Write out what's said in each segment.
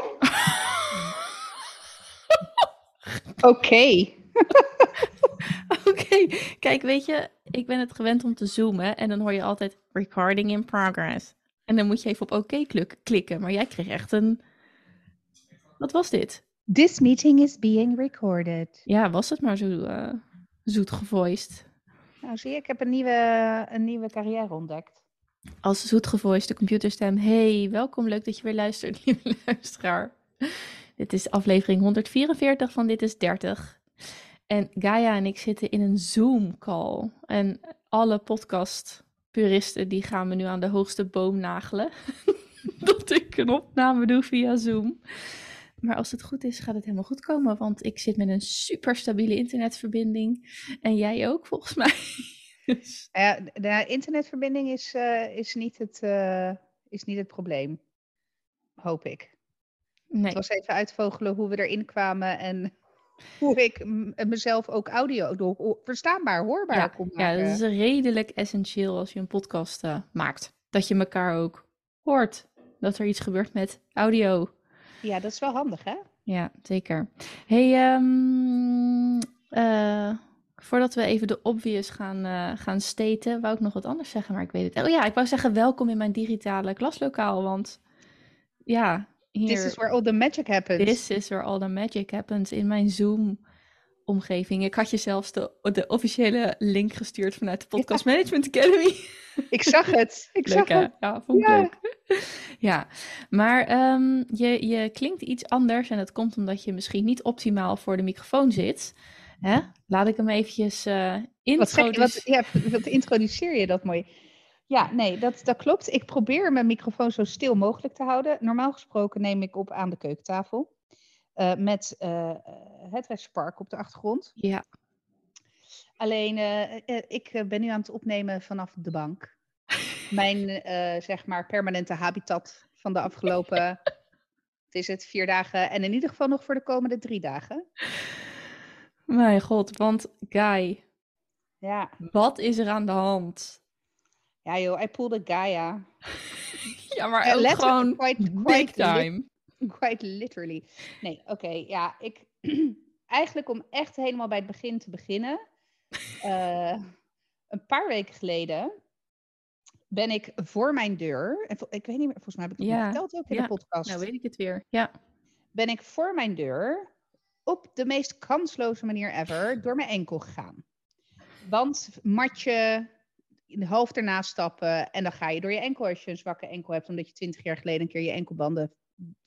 Oké. Oké, kijk, weet je, ik ben het gewend om te zoomen en dan hoor je altijd recording in progress. En dan moet je even op oké klikken, maar jij kreeg echt een... Wat was dit? This meeting is being recorded. Ja, was het maar zo uh, zoet gevoiced. Nou, zie je, ik heb een nieuwe, een nieuwe carrière ontdekt. Als zoet gevoiced computerstem. Hey, welkom, leuk dat je weer luistert, lieve luisteraar. Dit is aflevering 144 van Dit is 30. En Gaia en ik zitten in een Zoom-call. En alle podcast-puristen die gaan me nu aan de hoogste boom nagelen. dat ik een opname doe via Zoom. Maar als het goed is, gaat het helemaal goed komen. Want ik zit met een super stabiele internetverbinding. En jij ook, volgens mij. Dus- ja, de internetverbinding is, uh, is, niet het, uh, is niet het probleem. Hoop ik. Nee. Het was even uitvogelen hoe we erin kwamen en hoe ik mezelf ook audio verstaanbaar, hoorbaar ja, kon maken. Ja, dat is redelijk essentieel als je een podcast uh, maakt. Dat je elkaar ook hoort. Dat er iets gebeurt met audio. Ja, dat is wel handig, hè? Ja, zeker. Hey, um, uh, voordat we even de obvious gaan, uh, gaan staten, wou ik nog wat anders zeggen, maar ik weet het. Oh ja, ik wou zeggen welkom in mijn digitale klaslokaal, want ja, hier, This is where all the magic happens. This is where all the magic happens in mijn Zoom omgeving. Ik had je zelfs de, de officiële link gestuurd vanuit de Podcast Management Academy. Ik zag het. Ik zag het. Ja, vond ik ja. leuk. ja, maar um, je, je klinkt iets anders en dat komt omdat je misschien niet optimaal voor de microfoon zit. Hè? Laat ik hem eventjes uh, introduceren. Wat, wat, ja, wat introduceer je dat mooi? Ja, nee, dat, dat klopt. Ik probeer mijn microfoon zo stil mogelijk te houden. Normaal gesproken neem ik op aan de keukentafel. Uh, met uh, het Spark op de achtergrond. Ja. Alleen, uh, ik ben nu aan het opnemen vanaf de bank. Mijn, zeg maar, permanente habitat van de afgelopen, het is het, vier dagen. En in ieder geval nog voor de komende drie dagen. Mijn god, want Guy, ja. wat is er aan de hand? Ja joh, hij pulled Gaia. ja, maar ook gewoon quite, quite time. quite literally. Nee, oké, ja, ik... eigenlijk om echt helemaal bij het begin te beginnen. Uh, een paar weken geleden ben ik voor mijn deur... En ik weet niet meer, volgens mij heb ik het ja. verteld ook in ja. de podcast. Nou weet ik het weer, ja. Ben ik voor mijn deur op de meest kansloze manier ever door mijn enkel gegaan. Want matje, in de hoofd ernaast stappen. En dan ga je door je enkel als je een zwakke enkel hebt. Omdat je twintig jaar geleden een keer je enkelbanden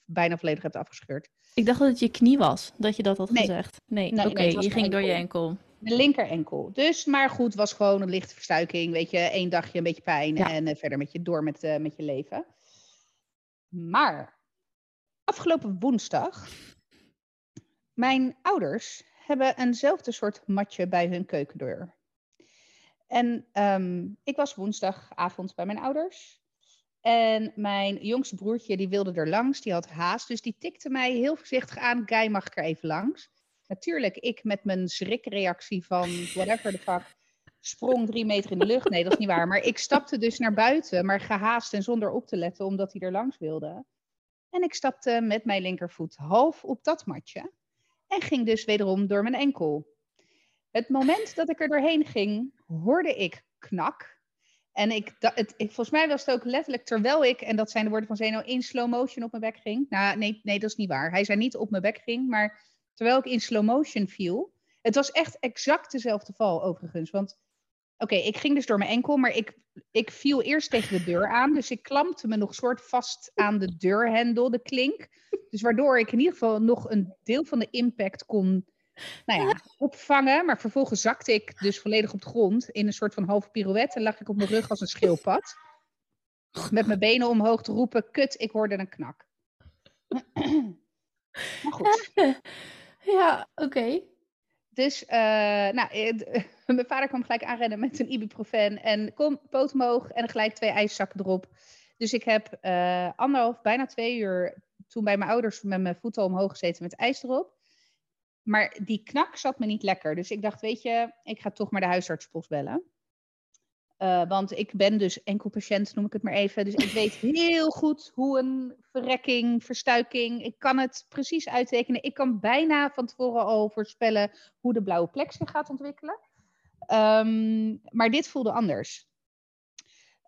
bijna volledig hebt afgescheurd. Ik dacht dat het je knie was, dat je dat had gezegd. Nee, nee oké, je ging door je enkel. De linker enkel. Dus, maar goed, was gewoon een lichte verstuiking. Weet je, één dagje een beetje pijn en uh, verder met je door met, uh, met je leven. Maar afgelopen woensdag, mijn ouders hebben eenzelfde soort matje bij hun keukendeur. En um, ik was woensdagavond bij mijn ouders. En mijn jongste broertje, die wilde er langs, die had haast. Dus die tikte mij heel voorzichtig aan, Guy, mag ik er even langs? Natuurlijk, ik met mijn schrikreactie van whatever the fuck, sprong drie meter in de lucht. Nee, dat is niet waar. Maar ik stapte dus naar buiten, maar gehaast en zonder op te letten, omdat hij er langs wilde. En ik stapte met mijn linkervoet half op dat matje. En ging dus wederom door mijn enkel. Het moment dat ik er doorheen ging, hoorde ik knak. En ik, dat, het, ik, volgens mij was het ook letterlijk terwijl ik, en dat zijn de woorden van Zeno, in slow motion op mijn bek ging. Nou, nee, nee, dat is niet waar. Hij zei niet op mijn bek ging, maar terwijl ik in slow motion viel. Het was echt exact dezelfde val, overigens. Want, oké, ik ging dus door mijn enkel, maar ik, ik viel eerst tegen de deur aan. Dus ik klampte me nog soort vast aan de deurhendel, de klink. Dus waardoor ik in ieder geval nog een deel van de impact kon nou ja, opvangen. Maar vervolgens zakte ik dus volledig op de grond in een soort van halve pirouette. En lag ik op mijn rug als een schildpad. Met mijn benen omhoog te roepen, kut, ik hoorde een knak. maar goed. Ja, oké. Dus, uh, nou, eh, mijn vader kwam gelijk aanrennen met een ibuprofen. En kom, poot omhoog en gelijk twee ijszakken erop. Dus ik heb uh, anderhalf, bijna twee uur toen bij mijn ouders met mijn voeten omhoog gezeten met ijs erop. Maar die knak zat me niet lekker. Dus ik dacht, weet je, ik ga toch maar de huisartspost bellen. Uh, want ik ben dus enkelpatiënt, noem ik het maar even. Dus ik weet heel goed hoe een verrekking, verstuiking, ik kan het precies uittekenen. Ik kan bijna van tevoren al voorspellen hoe de blauwe plek zich gaat ontwikkelen. Um, maar dit voelde anders.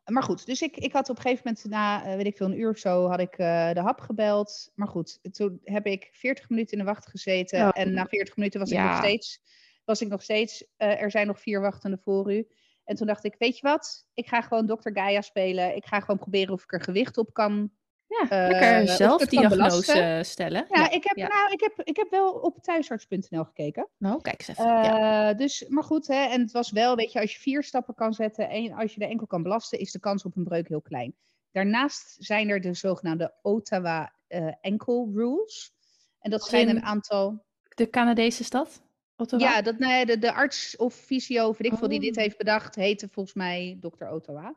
Maar goed, dus ik, ik had op een gegeven moment na, uh, weet ik veel, een uur of zo, had ik uh, de hap gebeld. Maar goed, toen heb ik 40 minuten in de wacht gezeten. Oh. En na 40 minuten was ik nog steeds, was ik nog steeds uh, er zijn nog vier wachtenden voor u. En toen dacht ik, weet je wat? Ik ga gewoon Dr. Gaia spelen. Ik ga gewoon proberen of ik er gewicht op kan. Ja, lekker of zelf diagnose stellen. Ja, ik, heb, ja. Nou, ik, heb, ik heb wel op thuisarts.nl gekeken. Nou, kijk eens even. ja. Eh, dus, maar goed, hè, en het was wel, weet je, als je vier stappen kan zetten en als je de enkel kan belasten, is de kans op een breuk heel klein. Daarnaast zijn er de zogenaamde Ottawa enkel rules. En dat zijn een aantal. De Canadese stad? Ottawa? Ja, dat, nee, de, de arts of fysio, weet ik veel, die dit Oh. heeft bedacht, heette volgens mij Dr. Ottawa.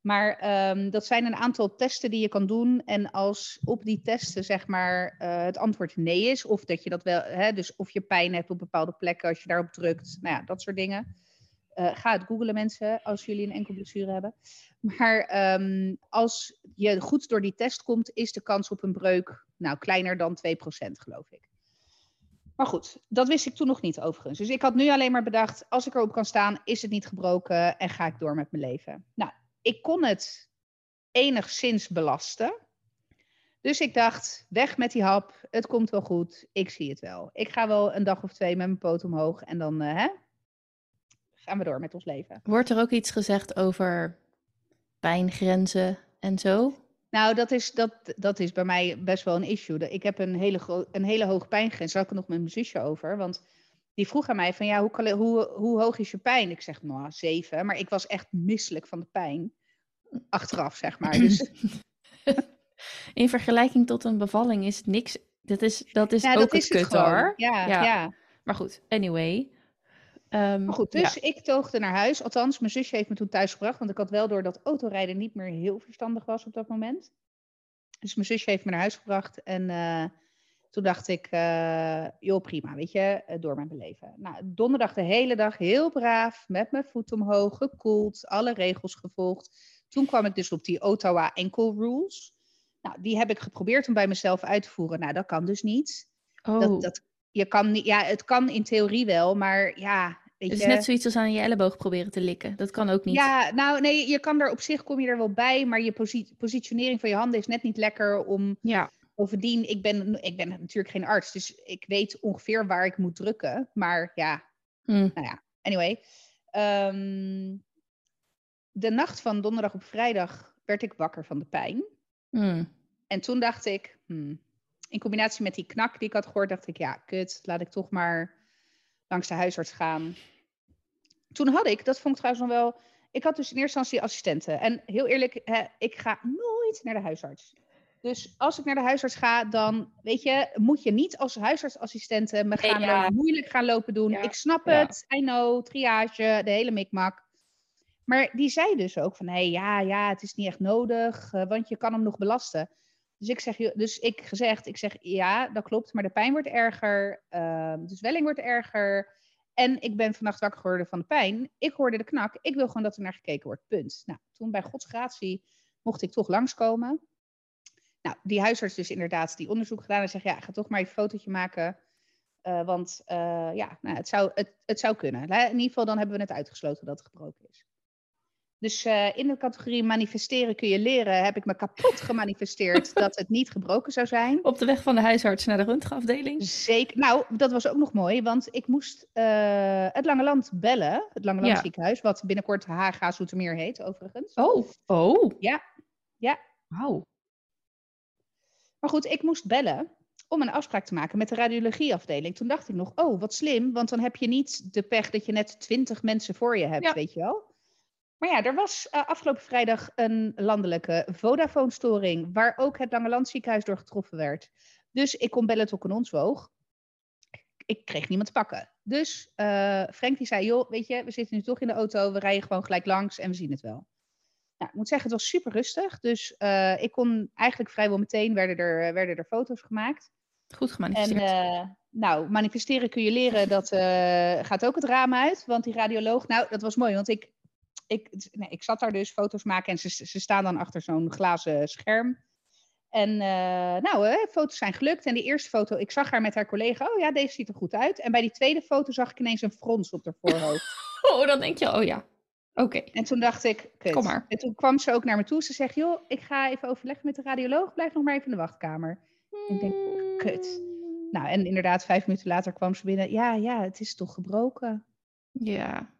Maar ehm, dat zijn een aantal testen die je kan doen. En als op die testen zeg maar eh, het antwoord nee is, of dat je dat wel, hè, dus of je pijn hebt op bepaalde plekken als je daarop drukt, nou ja, dat soort dingen. Eh, ga het googlen mensen als jullie een enkel blessure hebben. Maar ehm, als je goed door die test komt, is de kans op een breuk nou, kleiner dan 2% geloof ik. Maar goed, dat wist ik toen nog niet overigens. Dus ik had nu alleen maar bedacht, als ik erop kan staan, is het niet gebroken en ga ik door met mijn leven. Nou, ik kon het enigszins belasten. Dus ik dacht, weg met die hap, het komt wel goed, ik zie het wel. Ik ga wel een dag of twee met mijn poot omhoog en dan eh, hè, gaan we door met ons leven. Wordt er ook iets gezegd over pijngrenzen en zo? Nou, dat is, dat, dat is bij mij best wel een issue. Ik heb een hele, een hele hoge pijngrens. Daar had ik het nog met mijn zusje over. Want die vroeg aan mij van, ja, hoe, kan- hoe, hoe hoog is je pijn? Ik zeg, nou, zeven. Maar ik was echt misselijk van de pijn. Achteraf, zeg maar. Dus In vergelijking tot een bevalling is het niks. Dat is, dat is ook dat is kut hoor. Ja, Ja. ja. Maar goed, anyway. Ehm, Maar goed, ja. dus ik toogde naar huis. Althans, mijn zusje heeft me toen thuis gebracht. Want ik had wel door dat autorijden niet meer heel verstandig was op dat moment. Dus mijn zusje heeft me naar huis gebracht. En eh, toen dacht ik, eh, joh, prima, weet je, eh, door met mijn leven. Nou, donderdag de hele dag heel braaf, met mijn voet omhoog, gekoeld, alle regels gevolgd. Toen kwam ik dus op die Ottawa enkel rules. Nou, die heb ik geprobeerd om bij mezelf uit te voeren. Nou, dat kan dus niet. Oh, Dat, dat, je kan niet, ja, het kan in theorie wel, maar ja, weet het is je. net zoiets als aan je elleboog proberen te likken. Dat kan ook niet. Ja, nou nee, je kan er op zich kom je er wel bij, maar je posi- positionering van je handen is net niet lekker om. Ja. Bovendien, ik ben, ik ben natuurlijk geen arts, dus ik weet ongeveer waar ik moet drukken. Maar ja, Hm. nou ja, anyway. Ehm, de nacht van donderdag op vrijdag werd ik wakker van de pijn. Hm. En toen dacht ik, hmm, in combinatie met die knak die ik had gehoord, dacht ik, ja, kut, laat ik toch maar langs de huisarts gaan. Toen had ik, dat vond ik trouwens nog wel, ik had dus in eerste instantie assistenten. En heel eerlijk, hè, ik ga nooit naar de huisarts. Dus als ik naar de huisarts ga, dan weet je, moet je niet als huisartsassistente me gaan ja. moeilijk gaan lopen doen. Ja, Ik snap ja. het, I know, triage, de hele mikmak. Maar die zei dus ook van, hé, hey, ja, ja, het is niet echt nodig, eh, want je kan hem nog belasten. Dus ik zeg, dus ik gezegd, ik zeg, ja, dat klopt, maar de pijn wordt erger, ehm, de zwelling wordt erger. En ik ben vannacht wakker geworden van de pijn. Ik hoorde de knak. Ik wil gewoon dat er naar gekeken wordt. Punt. Nou, toen bij Gods gratie mocht ik toch langskomen. Nou, die huisarts dus inderdaad die onderzoek gedaan en zegt, ja, ga toch maar een fotootje maken. Eh, want eh, ja, nou, het, zou, het, het zou kunnen. In ieder geval dan hebben we het uitgesloten dat het gebroken is. Dus eh, in de categorie manifesteren kun je leren, heb ik me kapot gemanifesteerd dat het niet gebroken zou zijn. Op de weg van de huisarts naar de röntgenafdeling. Zeker. Nou, dat was ook nog mooi, want ik moest eh, het Lange Land bellen. Het Lange Land Ja. ziekenhuis, wat binnenkort HH Zoetermeer heet, overigens. Oh, oh. Ja, ja. Wauw. Maar goed, ik moest bellen om een afspraak te maken met de radiologieafdeling. Toen dacht ik nog, oh, wat slim, want dan heb je niet de pech dat je net twintig mensen voor je hebt, Ja. weet je wel. Maar ja, er was eh, afgelopen vrijdag een landelijke Vodafone-storing, waar ook het Lange Land ziekenhuis door getroffen werd. Dus ik kon bellen tot in ons woog. Ik kreeg niemand te pakken. Dus eh Frank die zei, joh, weet je, we zitten nu toch in de auto, we rijden gewoon gelijk langs en we zien het wel. Nou, ik moet zeggen, het was super rustig. Dus eh, ik kon eigenlijk vrijwel meteen, werden er, werden er foto's gemaakt. Goed En gemanifesteerd. eh, nou, manifesteren kun je leren, dat gaat ook het raam uit. Want die radioloog, nou, dat was mooi, want ik, ik, nee, ik zat daar dus foto's maken en ze, ze staan dan achter zo'n glazen scherm. En uh, nou, hè, foto's zijn gelukt. En die eerste foto, ik zag haar met haar collega. Oh ja, deze ziet er goed uit. En bij die tweede foto zag ik ineens een frons op haar voorhoofd. oh, dan denk je, oh ja, oké. En toen dacht ik, kut. Kom maar. En toen kwam ze ook naar me toe. Ze zegt, joh, ik ga even overleggen met de radioloog. Blijf nog maar even in de wachtkamer. Ik denk, kut. Nou, en inderdaad, vijf minuten later kwam ze binnen. Ja, ja, het is toch gebroken. Ja.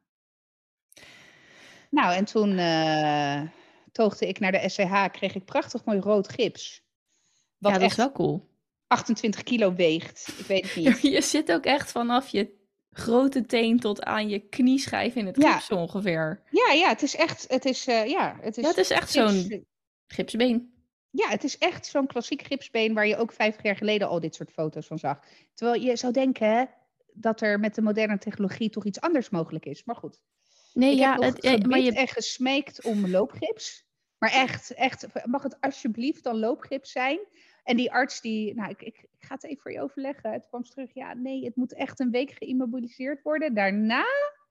Nou, en toen uh, toogde ik naar de SCH, kreeg ik prachtig mooi rood gips. Wat ja, dat is wel cool. 28 kilo weegt. Ik weet het niet. je zit ook echt vanaf je grote teen tot aan je knieschijf in het gips ongeveer. Ja, ja, het is echt, het is, uh, ja, het is, ja, het is echt zo'n gipsbeen. Ja, het is echt zo'n klassiek gipsbeen waar je ook 50 jaar geleden al dit soort foto's van zag. Terwijl je zou denken dat er met de moderne technologie toch iets anders mogelijk is. Maar goed. Nee, ik ja, heb het, het, maar je echt gesmeekt om loopgips. Maar echt, echt, mag het alsjeblieft dan loopgips zijn? En die arts die, nou, ik, ik, ik ga het even voor je overleggen. Het kwam terug, ja, nee, het moet echt een week geïmmobiliseerd worden. Daarna,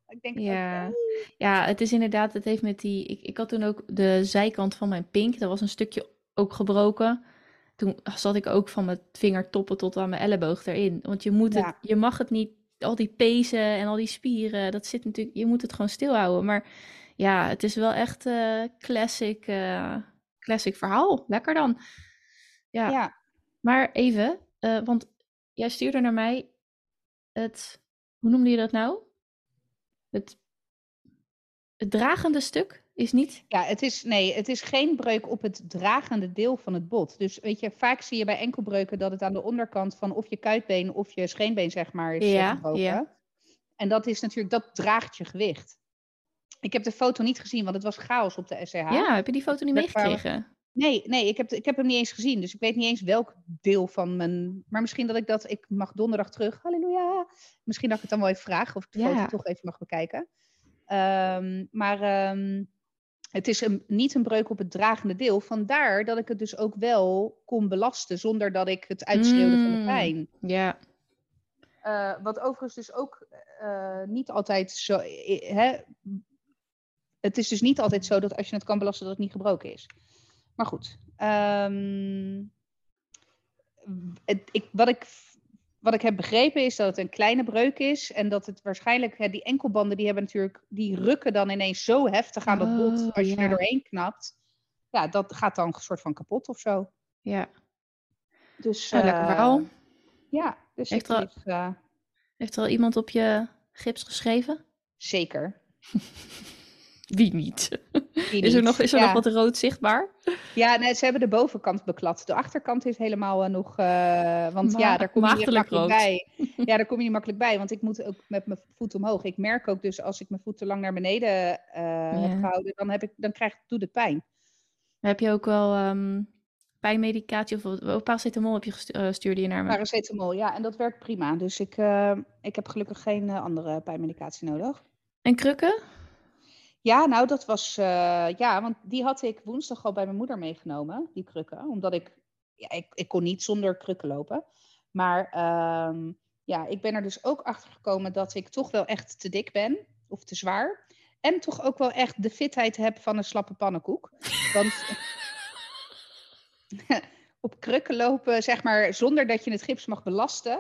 ik denk, ja. ja, het is inderdaad, het heeft met die, ik, ik had toen ook de zijkant van mijn pink, dat was een stukje ook gebroken. Toen zat ik ook van mijn vingertoppen tot aan mijn elleboog erin. Want je, moet Ja. het, je mag het niet, al die pezen en al die spieren, dat zit natuurlijk, je moet het gewoon stilhouden. Maar ja, het is wel echt eh classic, eh, classic verhaal. Lekker dan. Ja, Ja, maar even, eh, want jij stuurde naar mij het, hoe noemde je dat nou? Het, het dragende stuk is niet. ja het, is, nee, het is geen breuk op het dragende deel van het bot. Dus weet je, vaak zie je bij enkelbreuken dat het aan de onderkant van of je kuitbeen of je scheenbeen, zeg maar, is Ja, gebroken. ja. En dat is natuurlijk, dat draagt je gewicht. Ik heb de foto niet gezien, want het was chaos op de SCH. Ja, heb je die foto niet Dat meegekregen? Nee, nee ik, heb, ik heb hem niet eens gezien. Dus ik weet niet eens welk deel van mijn... Maar misschien dat ik dat... Ik mag donderdag terug. Halleluja. Misschien dat ik het dan wel even vraag. Of ik de Ja. foto toch even mag bekijken. Ehm, maar ehm, het is een, niet een breuk op het dragende deel. Vandaar dat ik het dus ook wel kon belasten. Zonder dat ik het uitschreeuwde van de Mm. pijn. Ja, Eh, wat overigens dus ook eh, niet altijd zo... eh, Hè, het is dus niet altijd zo dat als je het kan belasten dat het niet gebroken is. Maar goed. ehm, het, ik, wat, ik, wat ik heb begrepen is dat het een kleine breuk is. En dat het waarschijnlijk... Hè, die enkelbanden die hebben natuurlijk... Die rukken dan ineens zo heftig aan dat bot. Oh, Als je ja. er doorheen knapt. Ja, dat gaat dan een soort van kapot of zo. ja. Dus, Nou, lekker eh, verhaal. Ja, dus Heeft er al- eh, Heeft er al iemand op je gips geschreven? zeker. Wie niet? Is er nog, is er Ja. nog wat rood zichtbaar? Ja, nee, ze hebben de bovenkant beklad. De achterkant is helemaal eh, nog. eh, want Ma- ja, daar kom je niet makkelijk rood. bij. Ja, daar kom je niet makkelijk bij. Want ik moet ook met mijn voet omhoog. Ik merk ook dus als ik mijn voet te lang naar beneden eh, heb gehouden, dan, heb ik, dan krijg, doet het pijn. Heb je ook wel ehm, pijnmedicatie of paracetamol heb je gestu- stuurde je naar me? Paracetamol, ja, en dat werkt prima. Dus ik, ik heb gelukkig geen andere pijnmedicatie nodig. En krukken? Ja, nou, dat was. eh, ja, want die had ik woensdag al bij mijn moeder meegenomen, die krukken. Omdat ik. Ja, ik, ik kon niet zonder krukken lopen. Maar ehm, ja, ik ben er dus ook achter gekomen dat ik toch wel echt te dik ben. Of te zwaar. En toch ook wel echt de fitheid heb van een slappe pannenkoek. Want op krukken lopen, zeg maar, zonder dat je het gips mag belasten.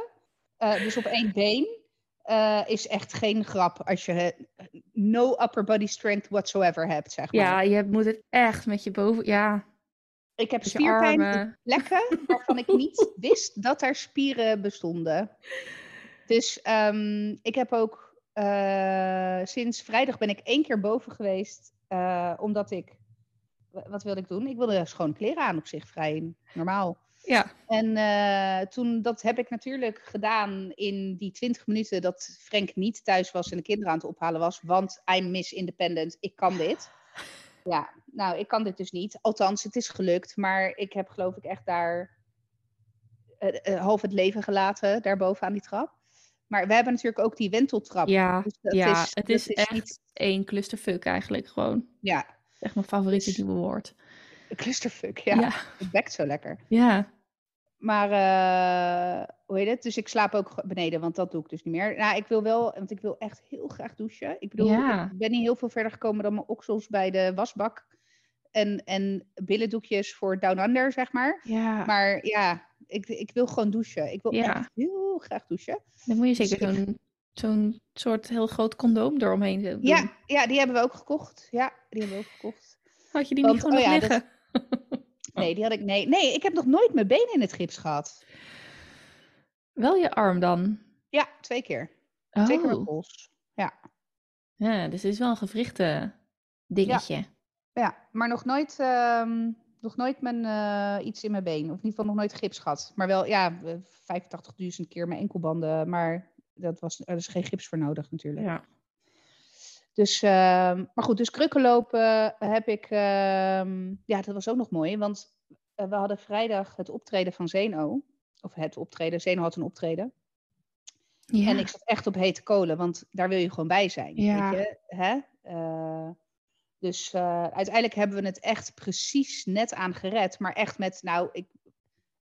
eh, dus op één been. Eh, is echt geen grap als je eh, no upper body strength whatsoever hebt, zeg maar. Ja, je moet het echt met je boven... Ja, ik heb spierpijn plekken waarvan ik niet wist dat er spieren bestonden. Dus ehm, ik heb ook eh, sinds vrijdag ben ik één keer boven geweest, omdat ik, wa- wat wilde ik doen? Ik wilde schone kleren aan op zich, vrij normaal. Ja, En eh, toen, dat heb ik natuurlijk gedaan in die 20 minuten dat Frank niet thuis was en de kinderen aan het ophalen was. Want I'm Miss Independent, ik kan dit. Ja, nou, ik kan dit dus niet. Althans, het is gelukt, maar ik heb geloof ik echt daar eh, eh, half het leven gelaten, daarboven aan die trap. Maar we hebben natuurlijk ook die wenteltrap. ja, Dus dat ja is- het is, is echt niet- één clusterfuck eigenlijk gewoon. Ja, Echt mijn favoriete Dus- nieuwe woord. Clusterfuck, ja. Ja, Het bekt zo lekker. ja. Maar eh, hoe heet het? Dus ik slaap ook beneden, want dat doe ik dus niet meer. Nou, ik wil wel, want ik wil echt heel graag douchen. Ik bedoel, Ja. ik ben niet heel veel verder gekomen dan mijn oksels bij de wasbak. En, en billendoekjes voor Down Under, zeg maar. Ja, Maar ja, ik, ik wil gewoon douchen. Ik wil Ja. echt heel graag douchen. dan moet je dus zeker zo'n zo'n soort heel groot condoom eromheen doen. Ja, ja, die hebben we ook gekocht. Ja, die hebben we ook gekocht. Had je die Want- niet gewoon oh dat- liggen? Nee, die had ik. Nee, nee, ik heb nog nooit mijn been in het gips gehad. Wel je arm dan? Ja, twee keer. Twee keer mijn Oh, pols. Ja. ja, dus het is wel een gewrichte dingetje. Ja, maar nog nooit, ehm, nog nooit mijn, eh, iets in mijn been. Of in ieder geval nog nooit gips gehad. Maar wel, ja, eh, 85.000 keer mijn enkelbanden. Maar dat was, er is geen gips voor nodig natuurlijk. Ja. Dus, ehm, maar goed, dus krukken lopen heb ik, ehm, ja, dat was ook nog mooi. Want eh, we hadden vrijdag het optreden van Zeno. Of het optreden, Zeno had een optreden. Ja. En ik zat echt op hete kolen, want daar wil je gewoon bij zijn. Ja. Weet je? Hè? Eh, dus eh, uiteindelijk hebben we het echt precies net aan gered. Maar echt met, nou, ik,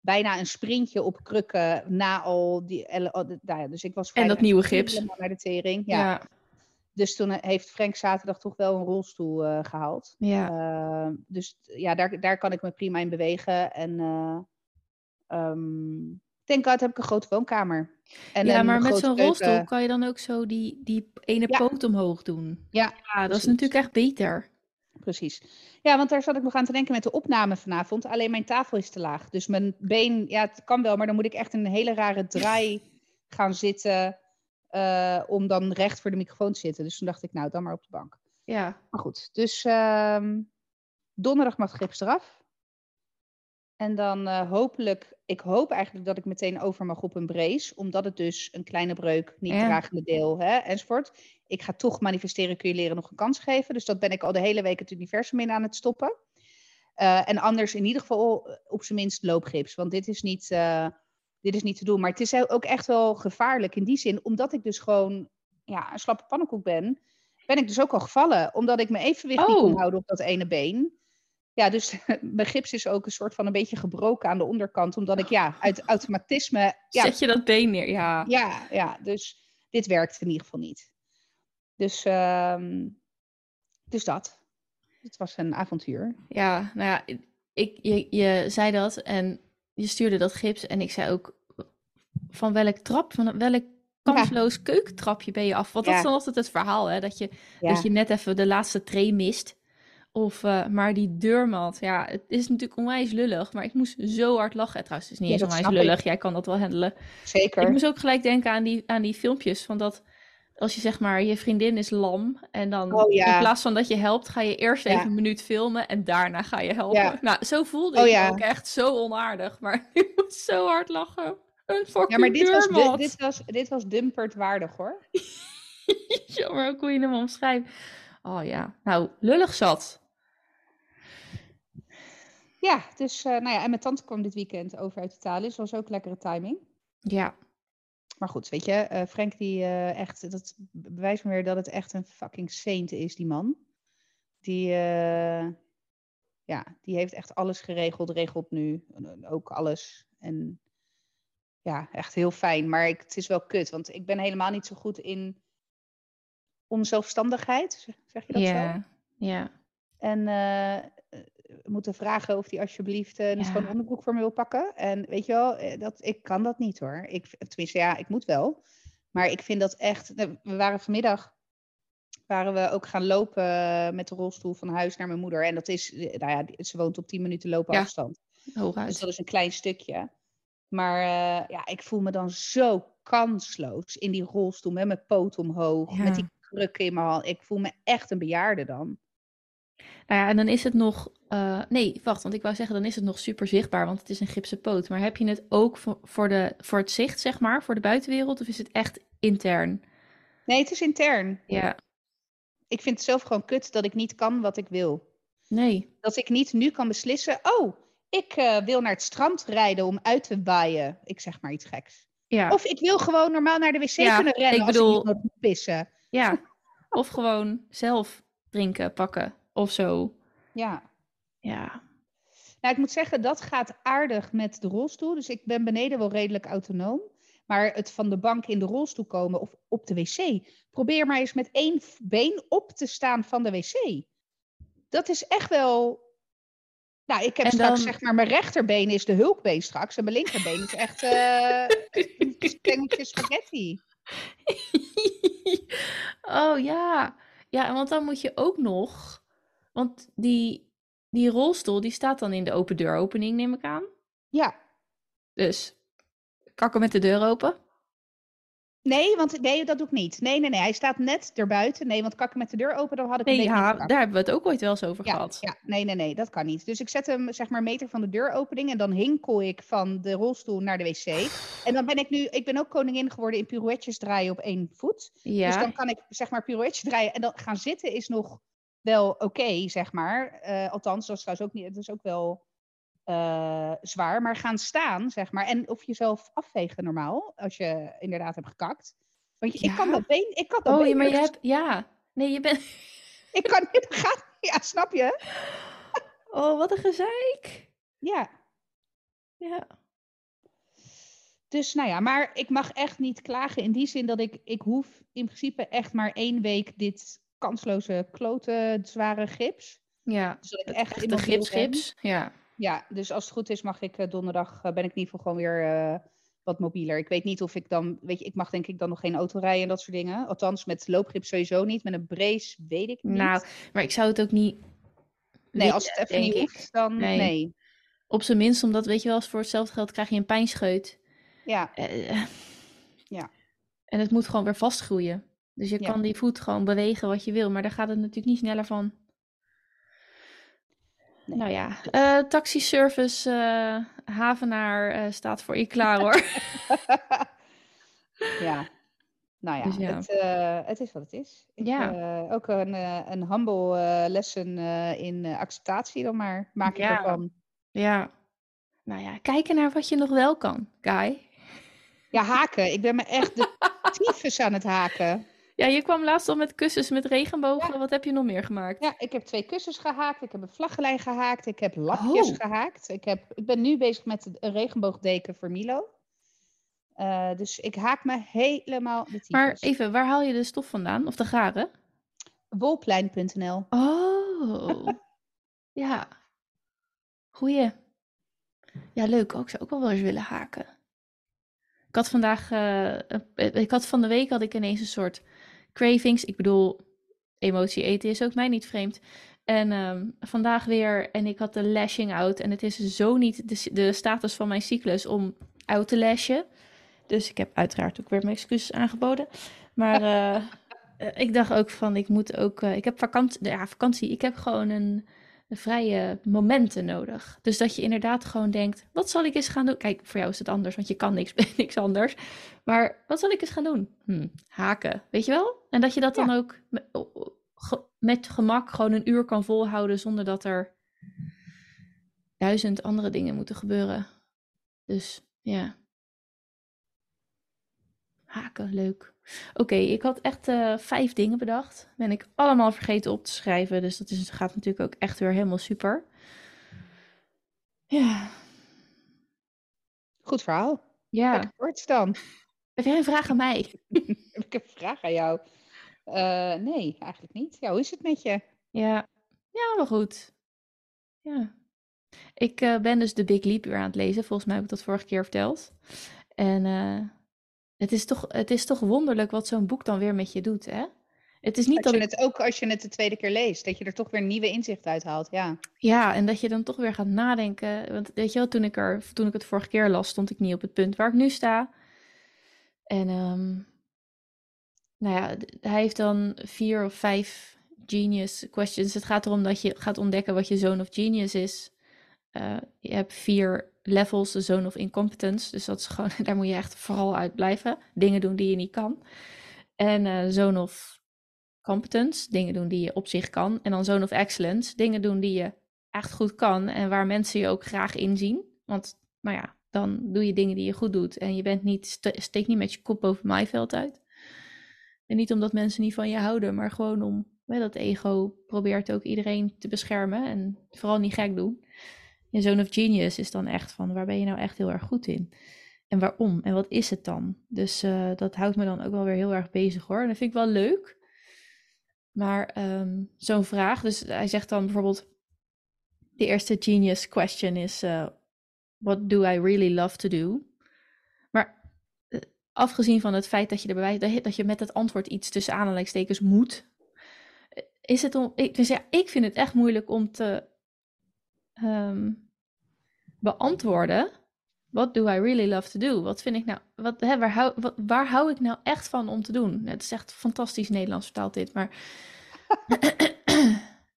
bijna een sprintje op krukken na al die... nou ja, dus ik was En dat nieuwe gips. naar de tering. Ja. Ja. Dus toen heeft Frank zaterdag toch wel een rolstoel eh, gehaald. Ja. Eh, dus ja, daar, daar kan ik me prima in bewegen. En eh ehm thank God heb ik een grote woonkamer. En ja, maar met zo'n rolstoel kan je dan ook zo die, die ene Ja. poot omhoog doen. Ja, Ja, dat is natuurlijk echt beter. Precies. Ja, want daar zat ik nog aan te denken met de opname vanavond. Alleen mijn tafel is te laag. Dus mijn been, ja, het kan wel, maar dan moet ik echt een hele rare draai gaan zitten. Eh, om dan recht voor de microfoon te zitten. Dus toen dacht ik, nou, dan maar op de bank. Ja. Maar goed, dus ehm, donderdag mag het gips eraf. En dan eh, hopelijk, ik hoop eigenlijk dat ik meteen over mag op een brace. Omdat het dus een kleine breuk, niet Ja. dragende deel hè, enzovoort. Ik ga toch manifesteren, kun je leren nog een kans geven. Dus dat ben ik al de hele week het universum in aan het stoppen. Eh, en anders in ieder geval op zijn minst loopgips. Want dit is niet, dit is niet te doen. Maar het is ook echt wel gevaarlijk in die zin. Omdat ik dus gewoon ja, een slappe pannenkoek ben ben ik dus ook al gevallen. Omdat ik mijn evenwicht niet kon Oh. houden op dat ene been. Ja, dus mijn gips is ook een soort van een beetje gebroken aan de onderkant. Omdat ik ja, uit automatisme... Ja, Zet je dat been neer? Ja. ja, ja, dus dit werkt in ieder geval niet. Dus, ehm, dus dat. Het was een avontuur. Ja, nou ja, ik, je, je zei dat en je stuurde dat gips en ik zei ook van welk trap, van welk kansloos keukentrapje ben je af? Want dat is dan altijd het verhaal, hè? Dat je, Ja, dat je net even de laatste tree mist. Of, eh, maar die deurmat, ja, het is natuurlijk onwijs lullig, maar ik moest zo hard lachen. Trouwens, het is niet eens onwijs ik. lullig, jij kan dat wel handelen. zeker. Ik moest ook gelijk denken aan die, aan die filmpjes van dat als je zeg maar je vriendin is lam en dan Oh, ja. in plaats van dat je helpt ga je eerst Ja. even een minuut filmen en daarna ga je helpen. Ja. Nou, zo voelde Oh, ik ook echt zo onaardig, maar ik moest zo hard lachen. Een fucking Ja, maar dit was, dit, was, dit was dumpert waardig hoor. Ja, maar hoe kon je hem omschrijven? Oh ja, nou, lullig zat. Ja, dus eh, nou ja, en mijn tante kwam dit weekend over uit Italië. Dus dat was ook lekkere timing. Ja, Maar goed, weet je, eh, Frank die eh, echt, dat bewijst me weer dat het echt een fucking saint is, die man. Die, eh, ja, die heeft echt alles geregeld, regelt nu ook alles. En ja, echt heel fijn. Maar ik, het is wel kut, want ik ben helemaal niet zo goed in onzelfstandigheid, zeg- je dat zo? ja, ja. En moeten vragen of hij alsjeblieft eh, een Ja. schone onderbroek voor me wil pakken. En weet je wel, eh, dat, ik kan dat niet hoor. Ik, tenminste, ja, ik moet wel. Maar ik vind dat echt. We waren vanmiddag waren we ook gaan lopen eh, met de rolstoel van huis naar mijn moeder. En dat is, nou ja, die- ze woont op 10 minuten lopen Ja. afstand. Dus Hooguit. dat is een klein stukje. Maar ja, ik voel me dan zo kansloos in die rolstoel met mijn poot omhoog. Ja. Met die krukken in mijn hand. Ik voel me echt een bejaarde dan. Nou ja, en dan is het nog. eh, nee, wacht, want ik wou zeggen, dan is het nog super zichtbaar, want het is een gipsen poot. Maar heb je het ook voor, voor, de, voor het zicht, zeg maar, voor de buitenwereld, of is het echt intern? Nee, het is intern. Ja, Ik vind het zelf gewoon kut dat ik niet kan wat ik wil. nee. Dat ik niet nu kan beslissen, oh, ik eh, wil naar het strand rijden om uit te waaien. Ik zeg maar iets geks. Ja, Of ik wil gewoon normaal naar de wc Ja, kunnen rennen ik als ik niet moet pissen. ja. Of gewoon zelf drinken, pakken of zo. Ja. Ja, Nou, ik moet zeggen, dat gaat aardig met de rolstoel. Dus ik ben beneden wel redelijk autonoom. Maar het van de bank in de rolstoel komen of op de wc. Probeer maar eens met één been op te staan van de wc. Dat is echt wel. Nou, ik heb straks zeg maar, mijn rechterbeen is de hulkbeen straks. En mijn linkerbeen is echt eh een stengeltje spaghetti. oh ja. Ja, want dan moet je ook nog. Want die, die rolstoel die staat dan in de open deuropening, neem ik aan. Ja. Dus kakken met de deur open. Nee, want nee, dat doe ik niet. Nee, nee, nee. Hij staat net erbuiten. Nee, want kakken met de deur open, dan had ik Nee, ja, daar hebben we het ook ooit wel eens over Ja, gehad. ja, nee, nee, nee, dat kan niet. Dus ik zet hem zeg maar een meter van de deuropening en dan hinkel ik van de rolstoel naar de wc. En dan ben ik nu, ik ben ook koningin geworden in pirouetjes draaien op één voet. Ja, Dus dan kan ik zeg maar pirouetjes draaien en dan gaan zitten is nog wel oké, zeg maar. Eh, althans, dat is trouwens ook niet, het is ook wel eh, zwaar. Maar gaan staan, zeg maar, en of jezelf afvegen normaal, als je inderdaad hebt gekakt. Want je, ik kan dat been, ik kan dat Oh, been maar je hebt... Ja. Nee, je bent... ik kan niet, dat gaat, ja, snap je? Oh, wat een gezeik. Ja. Ja. Dus nou ja, maar ik mag echt niet klagen in die zin dat ik, ik hoef in principe echt maar één week dit kansloze klote zware gips. Ja. Dus dat ik echt gipsgips. Ja. Ja, dus als het goed is mag ik eh, donderdag, eh, ben ik in ieder geval gewoon weer eh, wat mobieler. Ik weet niet of ik dan, weet je, ik mag denk ik dan nog geen auto rijden en dat soort dingen. Althans, met loopgips sowieso niet. Met een brace weet ik niet. Nou, maar ik zou het ook niet... nee, als het even niet hoeft, dan Nee. nee. Op zijn minst, omdat, weet je wel, als voor hetzelfde geld krijg je een pijnscheut. Ja, Ja. En het moet gewoon weer vastgroeien. Dus je Ja. kan die voet gewoon bewegen wat je wil, maar daar gaat het natuurlijk niet sneller van. Nee. Nou ja, eh taxiservice eh, Havenaar eh, staat voor je klaar hoor. ja. Nou ja, Dus ja. Het, het is wat het is. Ik, Ja. ook een, een humble lesson in acceptatie dan maar, maak ik Ja. ervan. ja. Nou ja, kijken naar wat je nog wel kan, Guy. Ja, haken. Ik ben me echt de tyfus aan het haken. Ja, je kwam laatst al met kussens met regenbogen. Wat heb je nog meer gemaakt? Ja, ik heb twee kussens gehaakt. Ik heb een vlaggenlijn gehaakt. Ik heb lapjes Oh. gehaakt. Ik, heb, ik ben nu bezig met een regenboogdeken voor Milo. Eh, dus ik haak me helemaal de. Maar even, waar haal je de stof vandaan? Of de garen? Wolplein.nl. Oh, ja. Goeie. Ja, leuk. Ook zou ook wel wel eens willen haken. Ik had vandaag, eh, eh, ik had van de week had ik ineens een soort cravings. Ik bedoel, emotie eten is ook mij niet vreemd. En ehm, vandaag weer, en ik had de lashing out. En het is zo niet de, de status van mijn cyclus om uit te lashen. Dus ik heb uiteraard ook weer mijn excuses aangeboden. Maar eh, eh, ik dacht ook van, ik moet ook, eh, ik heb vakantie, ja, vakantie, ik heb gewoon een, een vrije momenten nodig. Dus dat je inderdaad gewoon denkt, wat zal ik eens gaan doen? Kijk, voor jou is het anders, want je kan niks, niks anders. Maar wat zal ik eens gaan doen? Hm, haken, weet je wel? En dat je dat dan ook met, ge- met gemak gewoon een uur kan volhouden zonder dat er duizend andere dingen moeten gebeuren. Dus ja. Haken, leuk. Oké, ik had echt eh, vijf dingen bedacht. Ben ik allemaal vergeten op te schrijven. Dus dat is, gaat natuurlijk ook echt weer helemaal super. Ja. Goed verhaal. Ja. Lekker kort dan. Heb jij een vraag aan mij? Heb ik een vraag aan jou? Eh, nee, eigenlijk niet. Ja, hoe is het met je? Ja. Ja, wel goed. Ja. Ik eh, ben dus de Big Leap weer aan het lezen. Volgens mij heb ik dat vorige keer verteld. En het, is toch, het is toch wonderlijk wat zo'n boek dan weer met je doet, hè? Het is niet Als dat je het ook als je het de tweede keer leest, dat je er toch weer nieuwe inzicht uit haalt. Ja. Ja, en dat je dan toch weer gaat nadenken. Want weet je wel, toen ik, er, toen ik het vorige keer las, stond ik niet op het punt waar ik nu sta. En ehm, nou ja, hij heeft dan vier of vijf genius questions. Het gaat erom dat je gaat ontdekken wat je zone of genius is. Eh, je hebt vier levels, de zone of incompetence. Dus dat is gewoon, daar moet je echt vooral uit blijven. Dingen doen die je niet kan. En eh zone of competence, dingen doen die je op zich kan. En dan zone of excellence, dingen doen die je echt goed kan en waar mensen je ook graag inzien. Want, nou ja, dan doe je dingen die je goed doet en je bent niet, ste- steek niet met je kop boven het maaiveld uit. En niet omdat mensen niet van je houden, maar gewoon om, hè, dat ego probeert ook iedereen te beschermen en vooral niet gek doen. En zone of genius is dan echt van, waar ben je nou echt heel erg goed in? en waarom? En wat is het dan? Dus uh, dat houdt me dan ook wel weer heel erg bezig hoor. En dat vind ik wel leuk. Maar um, zo'n vraag, dus hij zegt dan bijvoorbeeld: de eerste genius question is: uh, What do I really love to do? Maar uh, afgezien van het feit dat je erbij dat je met het antwoord iets tussen aanhalingstekens moet, is het om. Ik, dus ja, ik vind het echt moeilijk om te um, beantwoorden. What do I really love to do? Wat vind ik nou, wat, hè, waar, hou, wat, waar hou ik nou echt van om te doen? Het is echt fantastisch Nederlands vertaald dit, maar...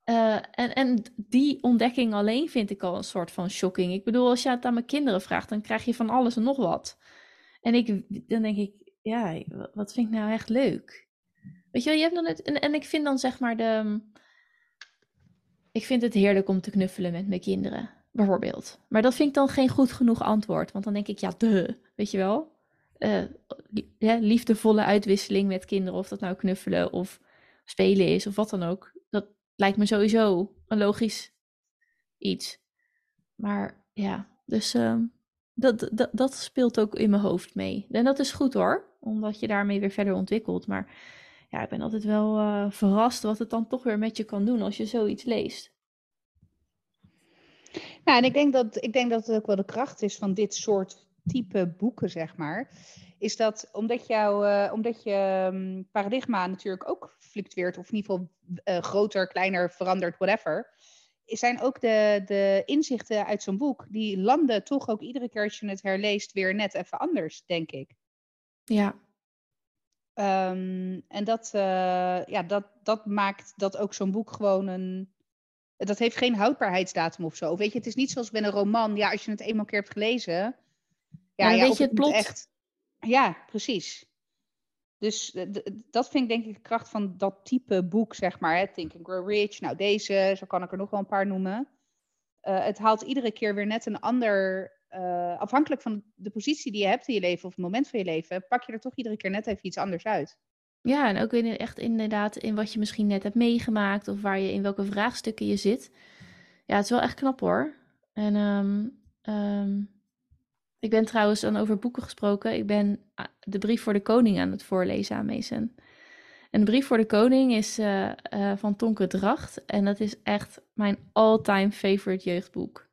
uh, en, en die ontdekking alleen vind ik al een soort van shocking. Ik bedoel, als je het aan mijn kinderen vraagt, dan krijg je van alles en nog wat. En ik, dan denk ik, ja, wat vind ik nou echt leuk? Weet je wel, je hebt dan het, en, en ik vind dan zeg maar de... Ik vind het heerlijk om te knuffelen met mijn kinderen bijvoorbeeld. Maar dat vind ik dan geen goed genoeg antwoord. Want dan denk ik, ja, de, weet je wel. Uh, liefdevolle uitwisseling met kinderen, of dat nou knuffelen of spelen is, of wat dan ook. Dat lijkt me sowieso een logisch iets. Maar ja, dus uh, dat, dat, dat speelt ook in mijn hoofd mee. En dat is goed hoor, omdat je daarmee weer verder ontwikkelt. Maar ja, ik ben altijd wel uh, verrast wat het dan toch weer met je kan doen als je zoiets leest. Nou, en ik denk, dat, ik denk dat het ook wel de kracht is van dit soort type boeken, zeg maar. Is dat omdat, jouw, uh, omdat je um, paradigma natuurlijk ook fluctueert, of in ieder geval uh, groter, kleiner, verandert, whatever. Zijn ook de, de inzichten uit zo'n boek, die landen toch ook iedere keer als je het herleest weer net even anders, denk ik. Ja. Um, en dat, uh, ja, dat, dat maakt dat ook zo'n boek gewoon een, dat heeft geen houdbaarheidsdatum of zo. Weet je, het is niet zoals bij een roman. Ja, als je het eenmaal keer hebt gelezen. Ja, ja, weet je het plot. Echt... Ja, precies. Dus eh, dat vind ik denk ik de kracht van dat type boek, zeg maar. Hè? Think and Grow Rich. Nou, deze, zo kan ik er nog wel een paar noemen. Uh, het haalt iedere keer weer net een ander... Uh, afhankelijk van de positie die je hebt in je leven of het moment van je leven... pak je er toch iedere keer net even iets anders uit. Ja, en ook in, echt inderdaad in wat je misschien net hebt meegemaakt of waar je in welke vraagstukken je zit. Ja, het is wel echt knap hoor. En um, um, ik ben trouwens dan over boeken gesproken. Ik ben ah, de brief voor de koning aan het voorlezen aan Mason. En de brief voor de koning is uh, uh, van Tonke Dracht. En dat is echt mijn all-time favorite jeugdboek.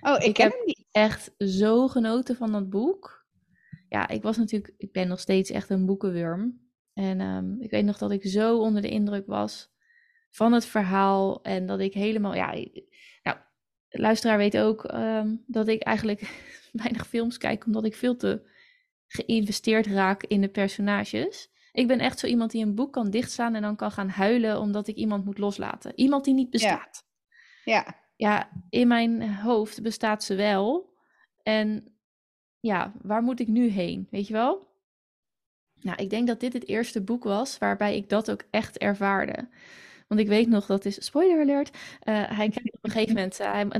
Oh, ik, ik heb hem niet. Echt zo genoten van dat boek. Ja, ik was natuurlijk, ik ben nog steeds echt een boekenwurm. En um, ik weet nog dat ik zo onder de indruk was van het verhaal. En dat ik helemaal, ja, nou, luisteraar weet ook um, dat ik eigenlijk weinig films kijk, omdat ik veel te geïnvesteerd raak in de personages. Ik ben echt zo iemand die een boek kan dichtslaan en dan kan gaan huilen omdat ik iemand moet loslaten. Iemand die niet bestaat. Ja. Ja, ja in mijn hoofd bestaat ze wel. En ja, waar moet ik nu heen? Weet je wel? Nou, ik denk dat dit het eerste boek was waarbij ik dat ook echt ervaarde. Want ik weet nog, dat is spoiler alert. Uh, hij krijgt op een gegeven moment. Uh, hij,